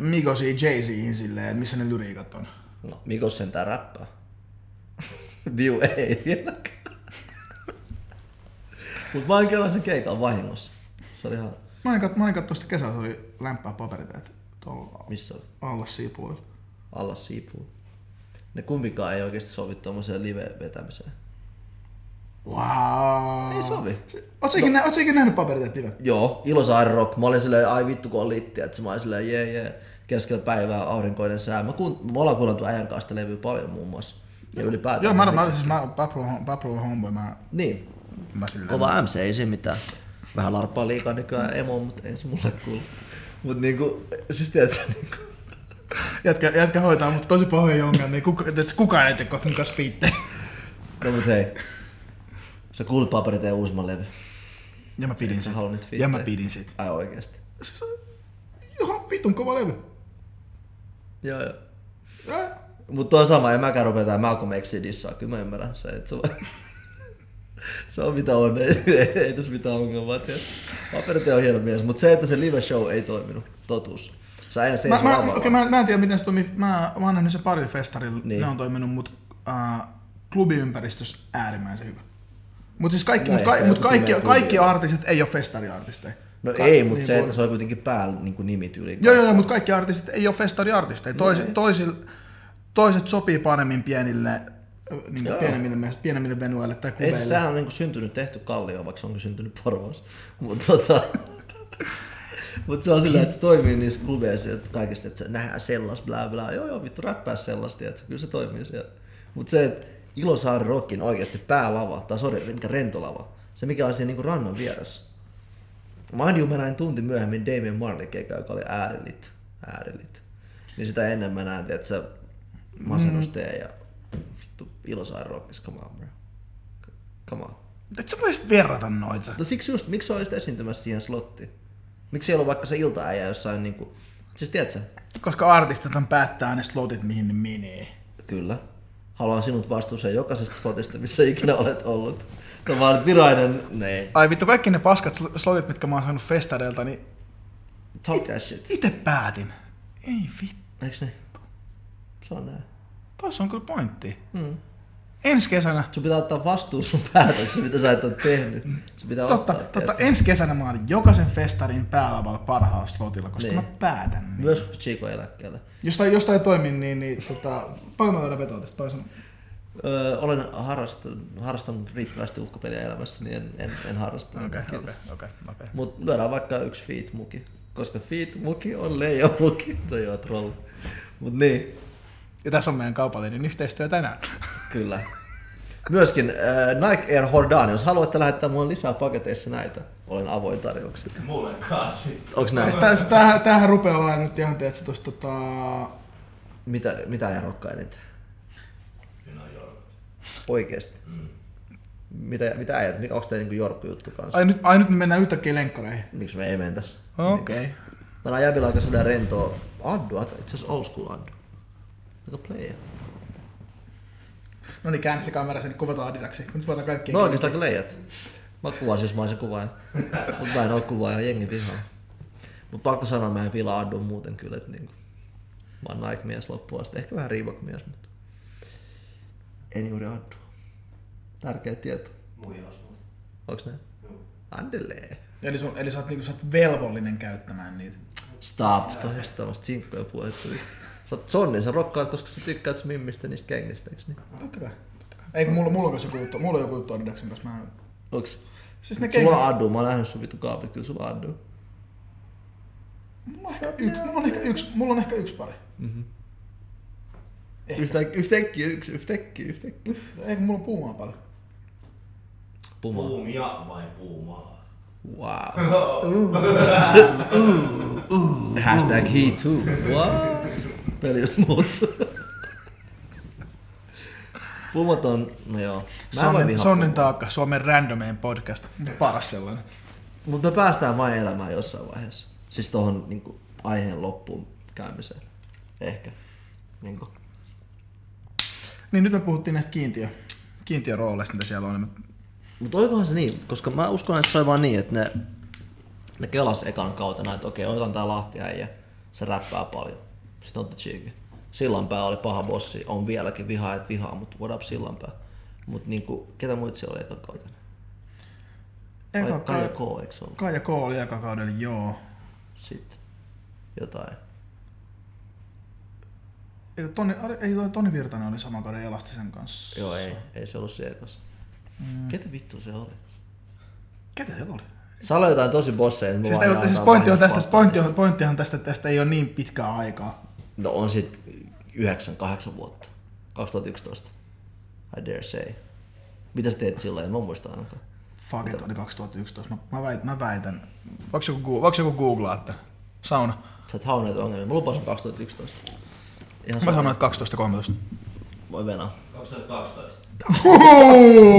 Migosi Jay-Ziin silleen, että missä ne lyriikat on. No, Mikos sentään räppää. View ei vieläkään. Mut mä oon sen keikan vahingossa. Se oli ihan... Mä olin, kat- mä sitä kesällä, se oli lämpää paperiteet tuolla Missä oli? alla siipuilla. Alla siipuu. Ne kumpikaan ei oikeesti sovi tommoseen live-vetämiseen. Wow. Ei sovi. Sä ikinä, no. oot sä ikinä nähnyt paperiteet live? Joo, Ilosaari Rock. Mä olin silleen, ai vittu kun on litti, että mä olin silleen, jee jee, keskellä päivää aurinkoinen sää. Mä kuun, me ollaan kuunneltu äijän kanssa levyä paljon muun muassa. Ja ylipäätään. Joo, mä, mä, siis mä, Papro, Papro Homeboy, mä, Niin, mä silleen. kova MC, ei se mitään. Vähän larppaa liikaa nykyään emo, mutta ei se mulle kuulu. Mut niinku, siis tiedätkö, niinku, Jätkä, jätkä hoitaa mut tosi pahoja jonkan, niin kuka, et kukaan ei tee kohta mun kanssa fiittejä. no mut hei. Sä kuulit paperit ja uusimman levy. Ja mä pidin haluat nyt Ja mä pidin siitä. Ai oikeesti. Se on ihan vitun kova levy. Joo joo. Ja, Mut toi sama, en mäkään rupea tää Malcolm Xia dissaa, kyllä mä ymmärrän se, että se on, se on mitä on, ei, ei, ei tässä mitään ongelmaa, tiedät. Paperit on hieno mies, mutta se, että se live show ei toiminut, totuus. Sä äijä Mä, mä, okay, mä, mä, en tiedä miten se toimii. Mä, mä oon nähnyt sen pari festarilla, niin. ne on toiminut, mutta äh, klubiympäristössä äärimmäisen hyvä. Mutta siis kaikki, No mut, ka, mut kaikki, kaikki artistit ei ole festariartisteja. No Ka- ei, mutta niin se, kuin- että se oli kuitenkin päällä niin kuin nimityyli. Joo, joo, joo, mutta kaikki artistit ei ole festariartisteja. Toisi, No ei. toisilla, toiset sopii paremmin pienille, niin Joo. pienemmille, pienemmille venueille tai Ei klubeille. siis sehän on niinku syntynyt tehty kallio, vaikka se onkin syntynyt Porvoossa. Mutta tota, mut se on sillä, että se toimii niissä klubeissa että kaikista, että se nähdään sellas, bla bla. Joo joo, vittu räppää sellasti, että kyllä se toimii siellä. Mutta se, että Ilosaari Rockin oikeasti päälava, tai sori, mikä rentolava, se mikä on siinä niinku rannan vieressä. Mind you, mä näin tunti myöhemmin Damien Marley keikka, joka oli äärillit. äärillit. Niin sitä ennen mä näin, että se masennustee ja vittu Ilosaari Rockissa, come on bro. Come on. Et sä vois verrata noita. No siksi just, miksi sä olisit esiintymässä siihen slottiin? Miksi ei ollut vaikka se iltaäijä jossain niinku... Siis tiedät sä? Koska artistit on päättää ne slotit, mihin ne menee. Kyllä. Haluan sinut vastuuseen jokaisesta slotista, missä ikinä olet ollut. Tämä on vaan virainen... Nee. Ai vittu, kaikki ne paskat slotit, mitkä mä oon saanut festareilta, niin Talk that shit. itse päätin. Ei vittu, Eiks niin? Se on näin. tossa on kyllä pointti. Hmm. Ensi kesänä, Sun pitää ottaa vastuu sun päätöksiä, mitä sä et ole tehnyt. Sun pitää totta, ottaa, totta tiedätkö? ensi kesänä mä oon jokaisen festarin päälavalla parhaalla slotilla, koska Niin. mä päätän. Niin. Myös Chico eläkkeelle. Jostain, jostain ei toimi, niin, niin tota, paljon mä voidaan vetoa tästä toisen. Öö, olen harrastanut, harrastanut riittävästi uhkapeliä elämässä, niin en, en, en harrasta. Okei, okei, okei, okei. Mut lyödään vaikka yksi feet muki, koska feet muki on leijo muki. No joo, troll. Mut niin, Ja tässä on meidän kaupallinen yhteistyö tänään. kyllä. Myöskin äh, Nike Air Hordani, jos haluatte lähettää mulle lisää paketeissa näitä, olen avoin tarjouksille. Mulle kans vittu. Onks tämähän, tämähän, tämähän rupeaa olemaan nyt ihan, tiedätkö, tuosta tota... Mitä, mitä erokkaa eniten? Oikeesti. Mm. Mitä, mitä äijät, mikä onks teidän niinku Jorkku juttu kanssa? Ai nyt, ai nyt me mennään yhtäkkiä lenkkareihin. Miksi me ei mentäs? Okei. Okay. Mä näen jäbillä aika sitä rentoa. Addu, itse asiassa old school Addu. Aika player. No niin, käännä se kamera, niin kuvataan Adidaksi. Nyt voidaan kaikki. No oikeastaan aika leijat. Mä kuvasin, jos mä olisin kuvaaja. Mut mä en oo kuvaaja, jengi vihaa. Mut pakko sanoa, mä en vilaa Addun muuten kyllä, että niinku. Mä oon Nike-mies loppuun asti. Ehkä vähän Reebok-mies, mutta en juuri Addu. Tärkeä tieto. Muilas mulle. Onks näin? Joo. Andelee. Eli, sun, eli sä, oot, niinku, sä oot velvollinen käyttämään niitä. Stop, toisesta tämmöstä sinkkuja puhettu. Sä oot Sonni, sä rokkaat, koska sä tykkäät smimmistä niistä kengistä, eiks niin? Totta kai. Kai. Eikö mulla, mulla, on kanssa joku juttu, mulla on joku juttu Adidaksen kanssa. Mä... Onks? Siis ne Sulla on kengät, Addu, mä oon nähnyt sun vittu kaapit, kyllä sulla on Addu. mulla, on ehkä yksi, mulla, on ehkä yksi, mulla on ehkä yksi pari. Ehkä. Yhtäkkiä, yhtäkkiä, yksi, yhtäkkiä, yhtäkkiä. Eikö mulla on puumaa paljon? Puma. Puumia vai puumaa? Wow. Hashtag he too. What? Peli just muuttuu. Pumat on, no joo. Mä en voi Sonnin, vihaa Sonnin pumaa. taakka, Suomen randomeen podcast. Paras sellainen. Mutta me päästään vain elämään jossain vaiheessa. Siis tohon niinku, aiheen loppuun käymiseen. Ehkä. Niinku. Niin nyt me puhuttiin näistä kiintiö, kiintiörooleista, mitä siellä on. niin Mutta oikohan se niin, koska mä uskon, että se oli vaan niin, että ne, ne kelas ekan kautena, että okei, otetaan tää Lahti äijä, se räppää paljon. Sitten otti Cheeky. Sillanpää oli paha bossi, on vieläkin vihaa, että vihaa, mutta what up Sillanpää. Mutta niinku, ketä muita siellä oli ekan kautena? Eka, Vai Kaija Kai, K, eikö se ollut? Kaija K oli eka kaudella, joo. Sitten jotain. Eikö Toni, ei toi Toni Virtanen oli saman kauden Elastisen kanssa. Joo, ei, ei se ollut se ekas. Mm. Ketä vittu se oli? Ketä siellä oli? Sä oli jotain tosi bosseja, mä Siis, ei, siis pointti on tästä, pointti on, pointtihan tästä, että tästä ei ole niin pitkää aikaa. No on sit 9-8 vuotta. 2011. I dare say. Mitä sä teet silloin? En mä muista ainakaan. Fuck it, oli 2011. Mä, mä, väitän, mä väitän. Voiko joku, voiko joku googlaa, että sauna? Sä et hauneet ongelmia. Mä lupasin 2011. Ihan Mä sanoin, että 12 13. Voi venää. 2012.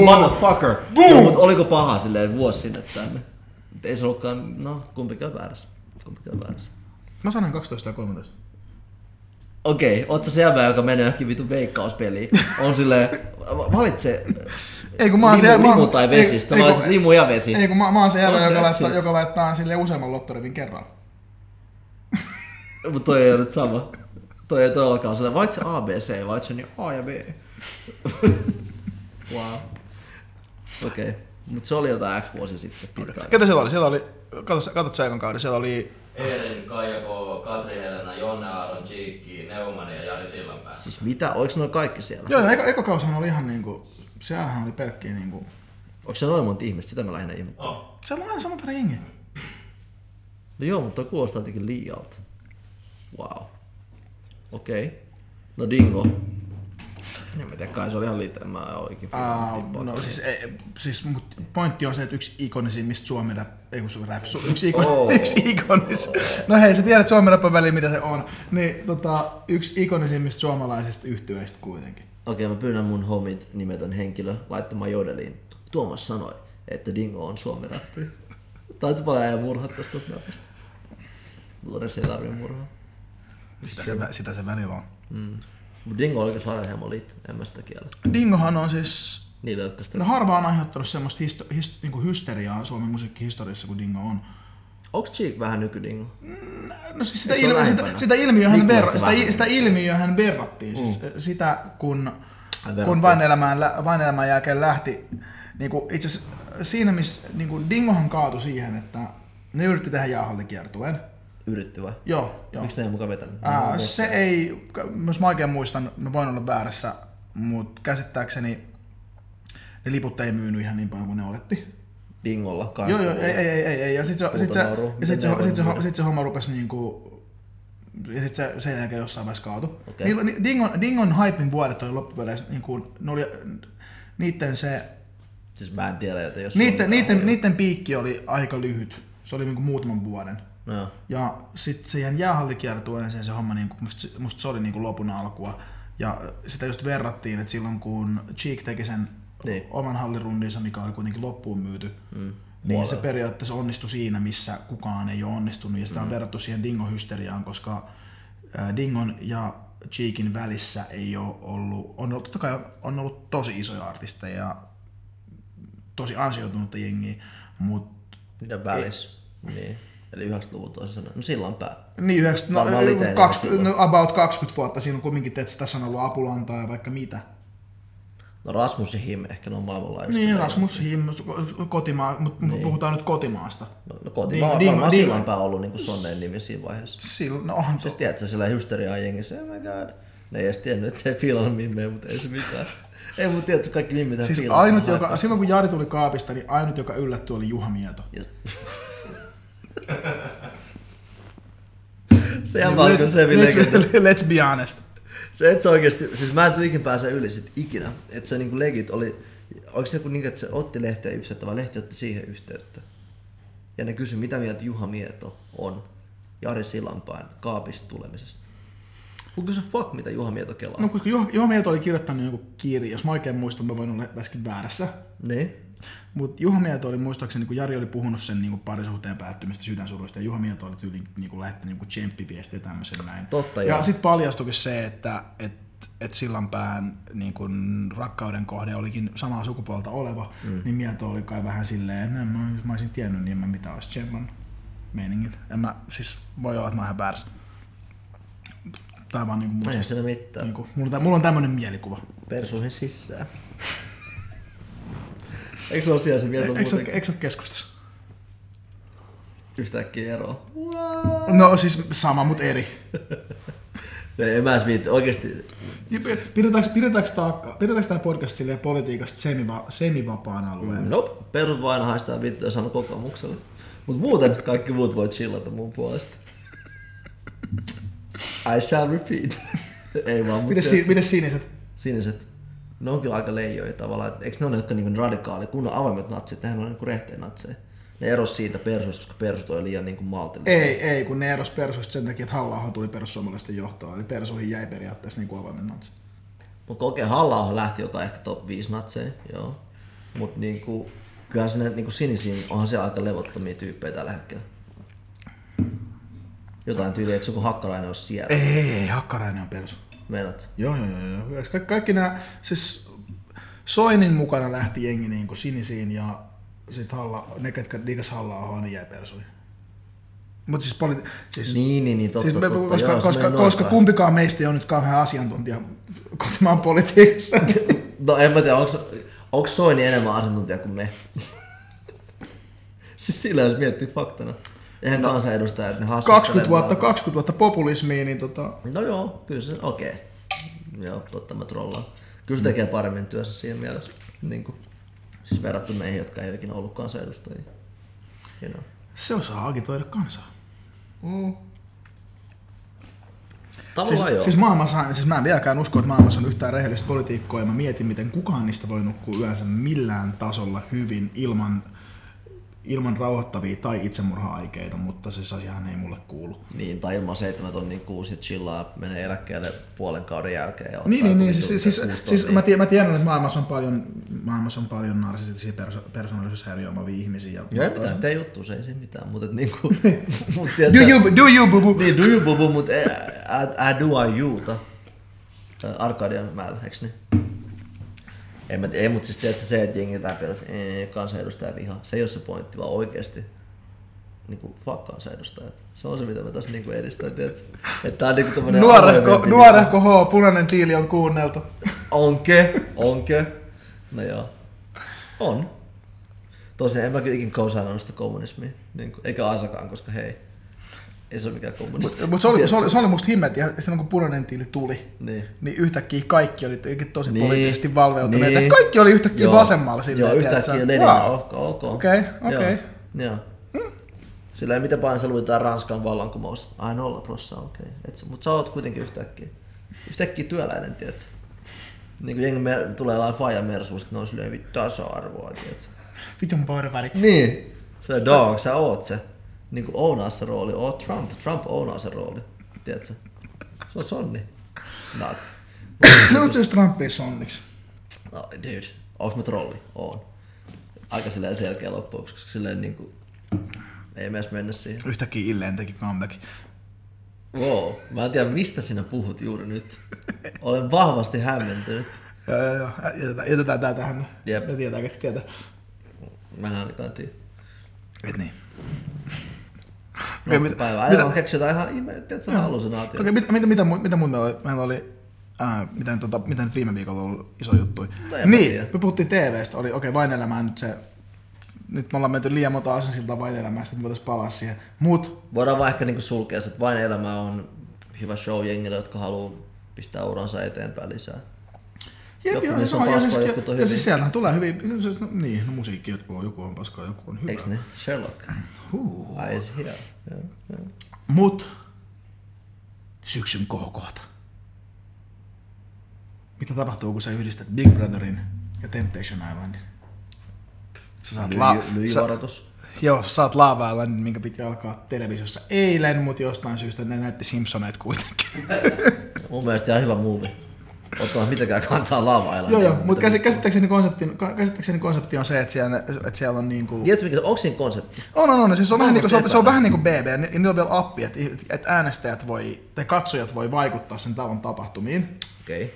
Motherfucker! No, mut oliko paha silleen vuosi sinne tänne? Ei se ollutkaan, no kumpikin on väärässä. Kumpikin on väärässä. Mä sanoin 12 ja 13. Okei, oot sä se joka menee johonkin vitun veikkauspeliin? On silleen, valitse Ei kun mä oon limu, se, limu tai ei- vesi. Sitten sä ei valitset limu ja vesi. Ei kun mä, mä oon se jävä, joka, laittaa, it. joka laittaa sille useamman lottorivin kerralla. Mutta toi ei ole nyt sama. Toi ei todellakaan sellainen. Valitse A, B, C, valitse niin A ja B. wow. Okei. Okay. Mutta se oli jotain X vuosi sitten. Ketä siellä oli? Siellä oli, katsot, katsot sä ekan kauden, siellä oli Eerin, Kaija K, Katri Helena, Jonne Aaron, Chiikki, Neumann ja Jari Sillanpää. Siis mitä? Oliko noin kaikki siellä? Joo, eka, eka kausihan oli ihan niinku, sehän oli pelkkiä niinku, Onko se noin monta ihmistä? Sitä mä lähinnä ihmettelen. Oh. siellä on aina saman verran jengiä. No joo, mutta kuulostaa jotenkin liialta. Wow. Okei. Okay. No Dingo. En mä tiedä, kai se oli ihan liiteen. Mä oikein Uh, no siis, ei, siis mut pointti on se, että yksi ikonisimmista suomen rap, ei kun se on rap, su, yksi, ikon, Oh. yksi ikonis, no hei sä tiedät suomen väliin mitä se on, niin tota, yksi ikonisimmista suomalaisista yhtyeistä kuitenkin. Okei, mä pyydän mun homit nimetön henkilö laittamaan jodeliin. Tuomas sanoi, että Dingo on suomi rappi. Taitsi paljon äijä murhat tästä näpistä. Luodessa ei tarvii murhaa. Sitä se, sitä se välillä on. Mm. Mut Dingo oli kyllä hemo liit, en mä sitä kiellä. Dingohan on siis, Niille, jotka sitä... no harva on aiheuttanut semmoista histo, hist, niinku hysteriaa Suomen musiikkihistoriassa kuin Dingo on. Onks Cheek vähän nykydingo? No siis sitä, ilmi, sitä, sitä, ilmiöhän verra, ehkä sitä, vähän. sitä ilmiöhän verrattiin. Siis sitä, kun, Ai, kun verrattiin. vain, elämään, lä- vain elämän jälkeen lähti, niin kuin itse asiassa siinä missä niin kuin Dingohan kaatui siihen, että ne yritti tehdä jäähallikiertueen. Yritti vai? Joo, joo. Miksi ne ei mukaan vetänyt? Ää, se ei, jos mä oikein muistan, mä voin olla väärässä, mutta käsittääkseni ne liput ei myynyt ihan niin paljon kuin ne oletti. Dingolla kanssa. Joo, joo, ei, ei, ei, ei, ei. Ja sitten se, sit se, ja sit se, sit se, sit se homma rupesi niinku, ja sitten se sen jälkeen jossain vaiheessa kaatu. Okei. Niillä- ni- Dingon, Dingon hypin vuodet oli loppupeleissä, niinku, ne oli, niitten se, Siis mä en tiedä, joten jos... niitten, niitten, niitten piikki oli aika lyhyt. Se oli niinku muutaman vuoden. Joo. Ja sitten siihen jäähallikiertueeseen se homma, niinku, musta, se- musta se oli niinku lopun alkua. Ja sitä just verrattiin, että silloin kun Cheek teki sen Niin. oman hallirundinsa, mikä oli kuitenkin loppuun myyty, mm. niin Muualla. se periaatteessa onnistui siinä, missä kukaan ei ole onnistunut. Ja sitä Mm. on verrattu siihen Dingo-hysteriaan, koska Dingon ja Cheekin välissä ei ole ollut, on ollut, totta kai on ollut tosi isoja artisteja ja tosi ansioitunutta jengiä, mutta Mitä välissä? Niin. Eli 90-luvun toisin sanoen. No silloin pää. Niin, 90, no, liteenä 20, silloin. no, about 20 vuotta siinä on kumminkin, että tässä on ollut apulantaa ja vaikka mitä. No Rasmus ja Him ehkä ne on maailmanlaajuisesti. Niin, meidän- Rasmus, Him, kotimaa, mutta niin. puhutaan nyt kotimaasta. No, no kotimaa Ding- on ding- varmaan silloin pää ollut niinku Sonneen nimi siinä vaiheessa. Silloin, no onhan Siis tiedätkö, sillä hysteriaa jengissä, oh my god. Ne ei edes tiennyt, että se ei fiilannut mimmejä, mutta ei se mitään. ei mun tiedätkö, kaikki mimmit Siis ainut, joka, silloin kun Jari tuli kaapista, niin ainut, joka yllättyi, oli Juha Mieto. Se on vaan kyllä se, let's, let's be honest. Se, että se oikeesti, siis mä en tule ikinä pääse yli sit ikinä. Että se niinku legit oli, oliko se joku niin, että se otti lehteen yhteyttä, vai lehti otti siihen yhteyttä. Ja ne kysyi, mitä mieltä Juha Mieto on Jari Sillanpään kaapista tulemisesta. Kun kysy fuck, mitä Juha Mieto kelaa. No, koska Juha, Juha Mieto oli kirjoittanut jonkun kirjan, jos mä oikein muistan, mä voin olla tässäkin väärässä. Niin? Mutta Juha Mieto oli muistaakseni, kun Jari oli puhunut sen niin parisuhteen päättymistä sydänsuruista, ja Juha Mieto oli tyyliin niin lähettänyt niin tsemppiviestiä ja tämmöisen näin. Totta, ja sitten paljastuikin se, että et, et Sillanpään niin kun rakkauden kohde olikin samaa sukupuolta oleva, mm. niin Mieto oli kai vähän silleen, että mä, jos mä olisin tiennyt, niin en mä mitä olisi tsemman meiningit. En mä, siis voi olla, että mä ihan väärässä. Tai vaan niin kuin Ei siinä mitään. niin kuin, mulla, on mulla on tämmönen mielikuva. Persuihin sisään. Eikö se ole siellä se Eikö ole- muutenkin? eikö se ole keskustassa? Yhtäkkiä eroa. No siis sama, mutta eri. Ei, en mä viitti. Oikeesti Pidetäänkö, pidetäänkö, taakka, pidetäänkö tämä podcast silleen politiikasta semiva, semivapaan alueen? Nope, perus vain haistaa vittu ja sano kokoomukselle. Mut muuten kaikki muut voit chillata mun puolesta. I shall repeat. Ei vaan, mut Mites, si, siniset? siniset. Ne on kyllä aika leijoja tavallaan. Et Eikö ne ole ne, jotka niinku radikaali, kun on avoimet natsit, nehän on niinku rehtejä natseja. Ne eros siitä persuista, koska persut oli liian niinku maltillisia. Ei, ei, kun ne eros Persuista sen takia, että halla tuli perussuomalaisten johtoon. Eli Persuihin jäi periaatteessa niin kuin avoimen natsit. Mutta okei, halla lähti, joka on ehkä top 5 natseja, joo. Mutta niinku, kyllähän sinne niinku sinisiin onhan se aika levottomia tyyppejä tällä hetkellä. Jotain tyyliä, eikö se joku hakkarainen ole siellä? Ei, Hakkarainen on Persu. Meinaat? Joo, joo, joo. joo. Kaikki, kaikki nämä, siis Soinin mukana lähti jengi niin kuin sinisiin ja sit Halla, ne, ketkä digas halla niin jäi Persuihin. Mutta siis, poli, siis Niin, niin, niin, totta, Siis me, totta. koska, joo, koska, koska kumpikaan meistä ei ole nyt kauhean asiantuntija kotimaan politiikassa. No en mä tiedä, onko, onko Soini enemmän asiantuntija kuin me? siis sillä jos miettii faktana. Eihän no, kansanedustajat, ne hassuttelee 20 vuotta, vaan. 20 vuotta populismia, niin tota, No joo, kyllä se, okei. Okay. Joo, totta mä trollaan. Kyllä se tekee paremmin työssä siinä mielessä. Niin kuin, siis verrattuna meihin, jotka ei ikinä ollut kansanedustajia. You know. Se osaa agitoida kansaa. Mm. Tavallaan Siis, joo. siis, maailmassa, siis mä en vieläkään usko, että maailmassa on yhtään rehellistä poliitikkoa ja mä mietin, miten kukaan niistä voi nukkua yleensä millään tasolla hyvin ilman, ilman rauhoittavia tai itsemurha-aikeita, mutta se asiahan ei mulle kuulu. Niin, tai ilman seitsemän tonnin kuusi ja chillaa, menee eläkkeelle puolen kauden jälkeen. Ja Niin, niin, niin siis, siis, siis tonnia. mä, tiedän, mä tiedän, että maailmassa on paljon, maailmassa on paljon narsistisia perso- persoonallisuushäiriöä omaavia ihmisiä. Ja Joo, ei mitään, tee juttu, se ei siinä mitään, mutta et niinku, mut Do tiedät sä- you, do you, bubu? Niin, do you bubu, mut ei, I, I do I youta. Arkadian mäellä, eiks niin? Ei, mä, ei mut siis tiedätkö se, että jengi läpi ee, kansanedustaja viha. Se ei ole se pointti, vaan oikeesti niinku fuck kansanedustajat. Se on se, mitä mä tässä niinku edistän, tiedätkö? Että tää on niinku tämmönen Nuorehko, avoimempi nuorehko H, punainen tiili on kuunneltu. Niinku, onke, onke. No joo. On. Tosiaan en mä kyllä ikin kousaillut sitä kommunismia. Niin kuin, eikä Asakaan, koska hei. Ei se ole mikään kommunisti. Mutta se, oli, se, oli, se oli musta himmet, ja silloin kun punainen tiili tuli, Niin. niin yhtäkkiä kaikki oli tosi Niin. poliittisesti valveutuneita. Niin. Kaikki oli yhtäkkiä Joo. vasemmalla silleen. Joo, yhtäkkiä? Lenin, Wow. ok, ok. Okei, okei. Joo. Joo. Sillä ei miten paljon se Ranskan vallankumous. Ai nolla prossaa, okei. Okay. Mutta sä oot kuitenkin yhtäkkiä. Yhtäkkiä työläinen, tiedätkö? Niin kuin jengi mer- tulee jollain faija mersuista, ne on silleen vittu tasa-arvoa, tiedätkö? Vitun porvarit. Niin. Se on dog, sä oot se. Niin kuin ounaa se rooli. Oot Trump. Trump ounaa se rooli. Tiedätkö? Se on sonni. Not. Sanotko jos Trumpia sonniksi? No, dude. Onks mä trolli? Oon. Aika silleen selkeä loppujen koska silleen niinku... Ei me edes mennä siihen. Yhtäkkiä Illeen teki comeback. Wow. Mä en tiedä, mistä sinä puhut juuri nyt. Olen vahvasti hämmentynyt. Joo, joo, joo. Jätetään, jätetään tää tähän. Jep. Ne tietää, ketkä tietää. Mä en ainakaan tiedä. Et niin. No, mit- päivä. mitä- Ei keksi jotain ihan ihme, tiedätkö, hallusinaatio. Okei, mitä, mitä, mitä, mitä muuta meillä oli? Meillä oli ää, mitä, tota, mitä nyt viime viikolla on ollut iso juttu. No Niin, tiedä. me puhuttiin TVstä, oli okei, okay, vain elämää nyt se, nyt me ollaan menty liian monta asensilta vain elämästä, että voitaisiin palaa siihen. Mut, Voidaan vaan ehkä niinku sulkea että vain elämä on hyvä show jengille, jotka haluaa pistää uransa eteenpäin lisää. Jep, Joku joo, se on on, ja, paskaa, siis, jotkut on ja hyviä. siis sieltähän tulee hyvin, se, se, no, niin, no musiikki, joku on, joku on paskaa, joku on hyvä. Eiks ne? Sherlock. Huh. Ai is here. Joo, joo. Mut, syksyn kohokohta. Mitä tapahtuu, kun sä yhdistät Big Brotherin ja Temptation Islandin? Sä saat la- sä- Lyijyvaroitus. Joo, sä oot Lava Islandin, minkä piti alkaa televisiossa eilen, mutta jostain syystä ne näytti Simpsoneet kuitenkin. Mun mielestä ihan hyvä movie. Ottaa mitenkään kantaa lava joo, joo, mutta käs, käsittääkseni, konsepti, käsittääkseni konsepti on se, että siellä, että siellä on niinku... Tiedätkö mikä se, onko siinä konsepti? On, on, on. Siis se on, vähän Varmasti niinku, se, on, se on vähän niin kuin BB, ja niillä on vielä appi, että, että äänestäjät voi, tai katsojat voi vaikuttaa sen talon tapahtumiin. Okei. Okay.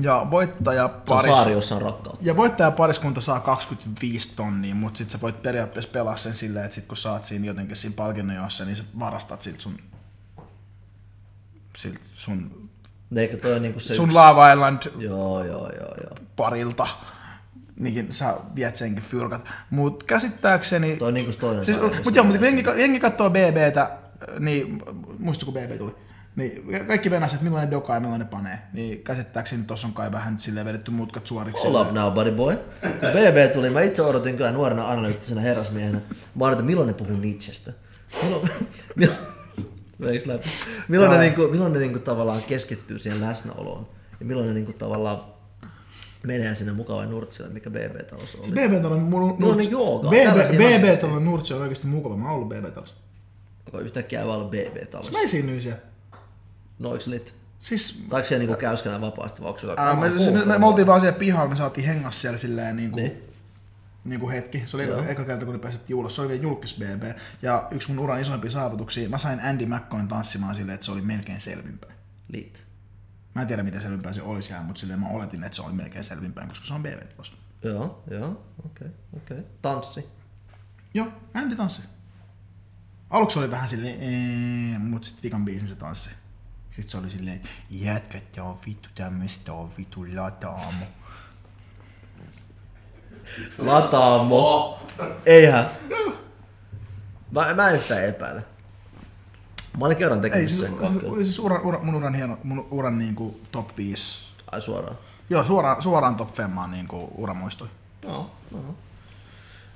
Ja voittaja paris, saari, jossa on rakkautta. ja voittaja pariskunta saa 25 tonnia, mutta sit sä voit periaatteessa pelaa sen silleen, että sit kun saat siinä jotenkin siinä palkinnojossa, niin sä varastat siltä sun, siltä sun, Eikö toi niinku se sun yksi... Lava Island Joo, joo, joo, joo. parilta. Niin sä viet senkin fyrkat. Mut käsittääkseni... Toi on niinku toinen Siis, mut joo, mutta kun jengi, jengi katsoo BBtä, niin muistatko kun BB tuli? Niin kaikki venäiset, että milloin ne dokaa ja milloin ne panee. Niin käsittääkseni tossa on kai vähän silleen vedetty mutkat suoriksi. Hold up now, buddy boy. Kun BB tuli, mä itse odotin kyllä nuorena analyyttisenä herrasmiehenä. Mä odotin, milloin ne puhuu Nietzschestä. Milloin, milloin, Veiks läpi? Milloin ne, niinku, milloin ne niinku tavallaan keskittyy siihen läsnäoloon? Ja milloin ne niinku tavallaan menee sinne mukavaan nurtsille, mikä BB-talossa oli. BB talon No nurtsi. niin, joo, BB, tällaisia BB mä- talon nurtsi on oikeasti mukava. Mä oon ollut BB talossa. Onko yhtäkkiä vaan ollut BB-talossa? Mä esiinnyin siellä. No oiks lit? Siis Saiko siellä niinku käyskellä vapaasti vai onko se Ää, me, siis, me, me, oltiin vaan siellä pihalla, me saatiin hengas siellä silleen niin kuin, Niin. Niin. kuin hetki. Se oli Joo. eka, kerta, kun päästettiin ulos. Se oli vielä julkis BB. Ja yksi mun uran isoimpia saavutuksia, mä sain Andy McCoyn tanssimaan silleen, että se oli melkein selvinpäin. Lit. Mä en tiedä, miten selvinpäin se olisi jää, mutta silleen mä oletin, että se oli melkein selvinpäin, koska se on BB tulossa. Joo, joo, okei, okay, okei. Okay. Tanssi. Joo, Andy tanssi. Aluksi oli vähän silleen, ee, mut sit vikan biisin se tanssi. Sitten se oli silleen, jätkät, tää on vittu tämmöstä, on vittu lataamo. Lataamo. Eihän. Mä, mä en yhtään epäile. Mä olin kerran Ei, tekemässä siis, sen kanssa. siis ura, ura, mun uran hieno, mun uran niinku top 5. Ai suoraan. Joo, suoraan, suoraan top 5 niinku uramuistoi. Joo, no.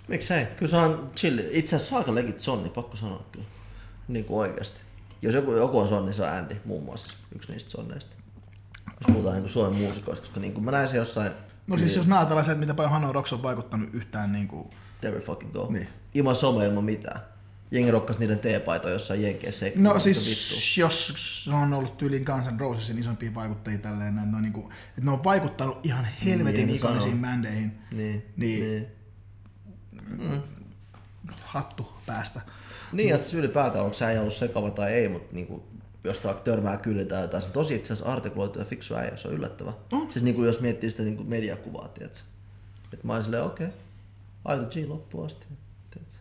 Miksei? Kyllä se on chill. Itse asiassa aika legit sonni, pakko sanoa kyllä. Niin kuin oikeasti. Jos joku, joku on sonni, se on Andy muun muassa. Yksi niistä sonneista. Jos puhutaan niin kuin Suomen muusikoista, koska niin kuin mä näin se jossain... No siis jos mä ajatellaan se, että mitä paljon Hanoi Rocks on vaikuttanut yhtään niinku... Never fucking go. Niin. Ilman some, ilman mitään. Jengi rokkas niiden teepaitoja jossain Jenkeissä. No siis jos se on ollut tyyliin Guns N' Rosesin isompia vaikuttajia tälleen, näin, ne on, niinku, että ne on vaikuttanut ihan helvetin Niin, ikonisiin bändeihin. Niin, Niin. niin. Hattu päästä. Niin, ja siis ylipäätään, onko sä ollut sekava tai ei, mutta niinku, jos vaikka törmää kyllä tai jotain, se on tosi itse asiassa artikuloitu ja fiksu äijä, se on yllättävä. Oh. Siis niinku, jos miettii sitä niinku mediakuvaa, tiedätkö? Että mä olin silleen, okei, okay, aito G loppuun asti, tiedätkö?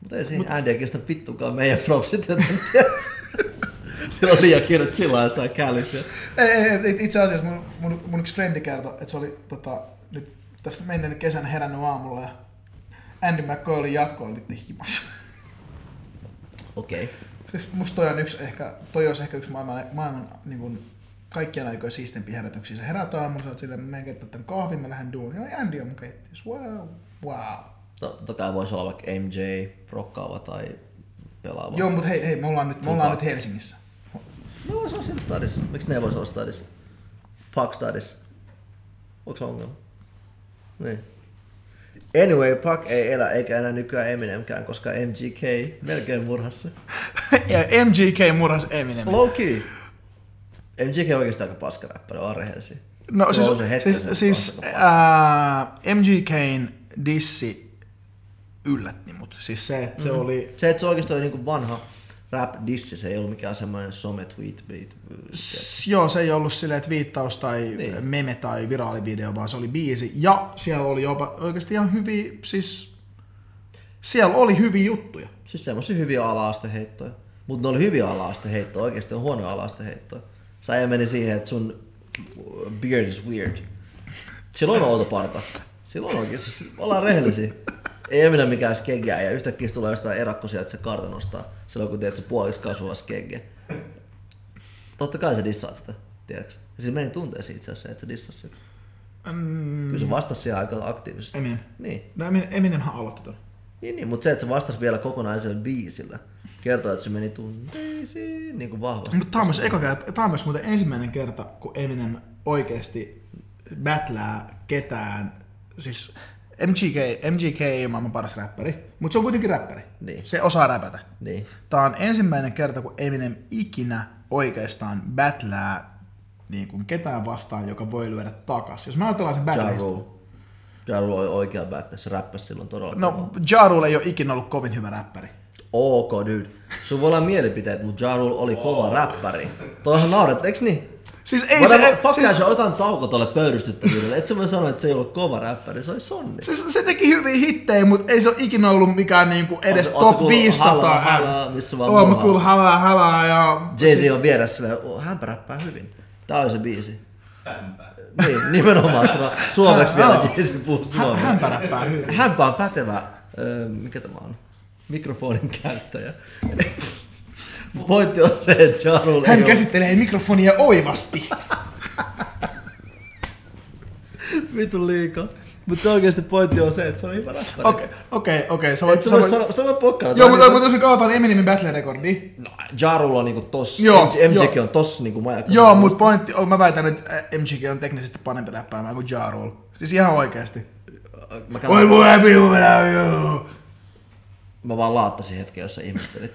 Mutta ei siinä Andy ei kestä vittukaan meidän propsit, joten? Sillä on liian kiire chillaa jossain kälissä. Ei, ei, ei, itse asiassa mun, mun, mun yksi frendi kertoi, että se oli tota, nyt tässä menneen kesänä herännyt aamulla ja Andy McCoy oli himassa. Okei. Okay. Siis musta toi on yksi ehkä, toi olisi ehkä yksi maailman, maailman niin kuin, kaikkien aikojen siistempiä herätyksiä. Se herät aamulla, sä oot silleen, mä menen keittää tämän kahvin, mä lähden duuniin. Joo, Andy on mun keittiössä. Wow, wow. No, totta kai voisi olla vaikka MJ, rokkaava tai pelaava. Joo, mutta hei, hei, me ollaan nyt, me ollaan nyt. Helsingissä. No voisi olla siellä stadissa. Miksi ne ei voisi olla stadissa? Puck stadissa. Onko se ongelma? Niin. Anyway, Puck ei elä eikä enää nykyään Eminemkään, koska MGK melkein murhassa. ja MGK murhas Eminem. Low key. MGK on oikeastaan aika paska räppäri, on rehellisiä. No siis, on se hetken siis, siis ää, MGKn dissi yllätti mut. Siis se, että se Mm. oli... Se, että se oikeasti oli niinku vanha rap dissi, se ei ollut mikään semmoinen some tweet beat. S- Joo, se ei ollut silleen, että viittaus tai Niin. meme tai viraalivideo, vaan se oli biisi. Ja siellä oli jopa oikeasti ihan hyviä, siis siellä oli hyviä juttuja. Siis semmosia hyviä ala-asteheittoja. Mutta ne oli hyviä ala-asteheittoja, oikeasti on huonoja ala-asteheittoja. Sä meni siihen, että sun beard is weird. Silloin on outo parta. Silloin onkin, siis ollaan rehellisiä. Ei minä mikään skeggää ja yhtäkkiä se tulee jostain erakkosia, että se karta nostaa. Silloin kun teet se puoliksi kasvava skegge. Totta kai sä dissaat sitä, tiedätkö? Ja siinä meni tunteisiin itse asiassa, että sä dissas sitä. Mm, Kyllä se vastasi siihen aika aktiivisesti. Eminem. Niin. No Eminem, Eminemhän aloitti ton. Niin, niin mutta se, että se vastasi vielä kokonaisella biisillä, kertoo, että se meni tunteisiin niin kuin vahvasti. Mutta tämä on myös, eka kerta, tää on myös muuten ensimmäinen kerta, kun Eminem oikeasti battlää ketään. Siis MGK, MGK ei ole maailman paras räppäri, mutta se on kuitenkin räppäri. Niin. Se osaa räpätä. Niin. Tämä on ensimmäinen kerta, kun Eminem ikinä oikeastaan battlää niin kuin ketään vastaan, joka voi lyödä takas. Jos mä ajatellaan sen battle Rule. Ja Rule oli oikea battle, se räppäsi silloin todella No, kovaa. Ja Rule ei ole ikinä ollut kovin hyvä räppäri. Ok, dude. Sun voi olla mielipiteet, mutta Ja Rule oli kova räppäri. Toihan nauret, eiks niin? Siis ei se... fuck siis, siis... otan tauko tolle pöyristyttävyydelle. Et sä voi sanoa, että se ei ollut kova räppäri, se oli sonni. siis se teki hyviä hittejä, mutta ei se ole ikinä ollut mikään niinku edes Oot oot top kuullut 500. halaa, halaa, missä vaan Oon mä kuullut halaa, halaa ja... Jay-Z on vieressä silleen, oh, hänpä räppää hyvin. Tää oli se biisi. Niin, nimenomaan sano. Suomeksi vielä Jay-Z puhuu Hän, suomea. hänpä räppää hyvin. Hänpä on pätevä, öö, mikä tämä on, mikrofonin käyttäjä. Pointti on se, että Ja Rule Hän ei käsittelee mikrofonia oivasti. ole vitun liikaa. Mutta se oikeasti pointti on se, että se on hyvä räppäri. Okei, okei, okei. Sä voit, sä voi voit, voi pokkana. joo, mutta, mutta jos me katsotaan Eminemin battle-rekordia, No, Ja Rule on niinku tossa, Joo, joo. on tossa niinku majakka. Joo, mutta pointti on, mä väitän, että MGK on teknisesti parempi räppäämään kuin Ja Rule. Siis ihan oikeesti. Mä, Oi käyn, voi happy without you. mä vaan laattasin hetken, jos sä ihmettelit.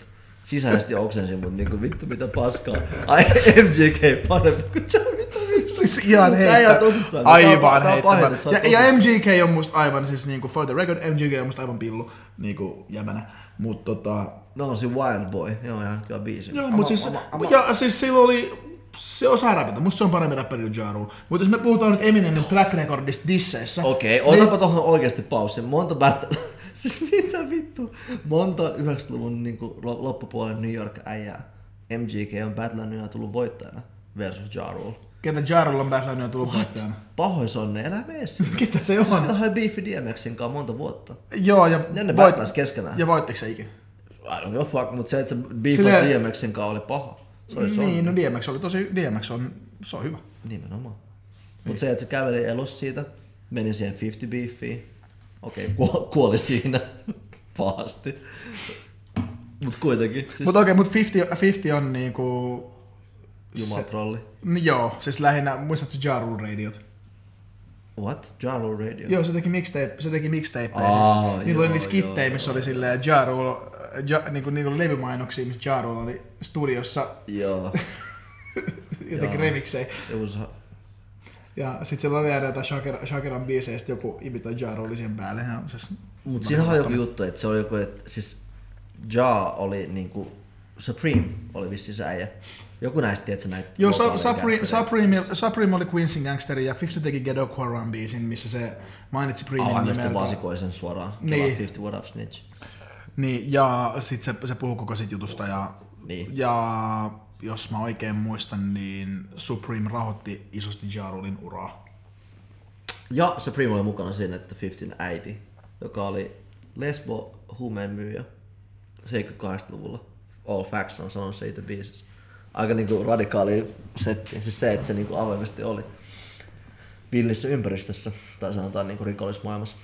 Sisäisesti oksensin, mutta niinku vittu mitä paskaa. Ai MJK parempi kuin Ja vittu vittu. Siis ihan Tää ei heittä. ole tosissaan. Tää on- Aivan on heittävä. Ja, ja. MGK on musta aivan siis niinku for the record, MGK on musta aivan pillu niinku jäbänä. Mut tota, No se Wild Boy, joo ihan kyllä biisi. joo, mut siis, ja siis sillä oli, se osaa räpätä. Musta se on parempi räppäri kuin Ja Rule. Mut jos me puhutaan nyt Eminemin track recordista disseissä. Okei, okay, otapa tuohon oikeasti paussi. Monta battle... siis mitä vittu? Monta 90-luvun niinku, lo- loppupuolen New York äijää. MGK on battlannut ja tullut voittajana versus Ja Rule. Ketä Ja Rule on battlannut ja tullut voittajana. Pahoin sonne, elä mene sinne. Ketä se on? Sillä oli beefi DMXin kanssa monta vuotta. Joo, ja, Ja ne voit- keskenään. ja voittiko se ikinä? I don't give a fuck, mutta se, että se beef Silleen- DMXin kanssa oli paha. Se olisi Niin, niin, no DMX oli tosi, DMX on, se on hyvä. Nimenomaan. Mutta se, että se käveli elos siitä, meni siihen 50 beefiin. Okei, okay, kuoli siinä pahasti. Mutta kuitenkin, siis Mutta okei, mutta 50, 50 on niinku... jumatrolli. Niin Joo, siis lähinnä, muistatko Ja Rule radiot? What? Jalo Radio? Joo, se teki mixtape, se teki mixtapeja Aa, siis. Niillä oli niitä skittejä, missä joo. oli silleen Ja Rule, ja, niinku, niinku levymainoksia, missä Ja Rule oli studiossa Joo. jotenkin Joo. remiksejä. It was, Ja sit siellä oli jotain Shakira, Shakiran biisejä, sit joku imitoi Ja Rule siihen päälle. Ja siis, Mutta siinä oli joku juttu, että se oli joku, että siis Ja oli niinku, Supreme oli vissiin se äijä. Joku näistä, tiedätkö näitä Joo, Su- Supreme? Supreme, Supreme oli Quincy Gangster ja 50 teki Ghetto Quaran biisin, missä se mainitsi Aivan, mistä nimeltä. vasikoi sen suoraan. Niin. Niin. 50 What Up Snitch. Niin, ja sit se, se puhuu koko sit jutusta ja, Niin. ja jos mä oikein muistan, niin Supreme rahoitti isosti Ja Rulin uraa. Ja Supreme oli mukana siinä, että 50 äiti, joka oli lesbo huumeen myyjä 78-luvulla. All Facts on sanonut se itse biisissä. Aika niinku radikaali setti. Siis se, että se niinku avoimesti oli villissä ympäristössä, tai sanotaan niinku rikollismaailmassa.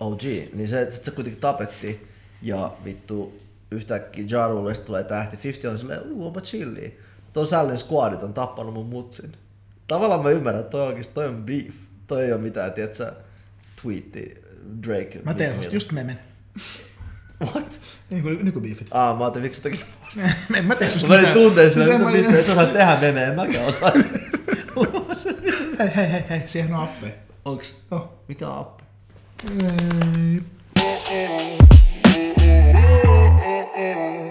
OG, niin se, sit se kuitenkin tapettiin ja vittu yhtäkkiä Ja Rulesta tulee tähti. 50 on silleen, uu, onpa chilliä. Tuon Sallin squadit on tappanut mun mutsin. Tavallaan mä ymmärrän, että toi, oikeesti, toi on beef. Toi ei ole mitään, tiedätkö, twiitti Drake. Mä teen susta just memen. What? Nyky, nykybiifit. Aa, mä ajattelin, miksi sä tekisit musta. en mä tee susta Mä menin tunteen Siis sillä, en että mä- vittu, et sä osaa tehdä memeä, en mäkään osaa. Hei, hei, hei, hei, siihen on appeja. Onks? Oh. Mikä on appi? Ei. এমনি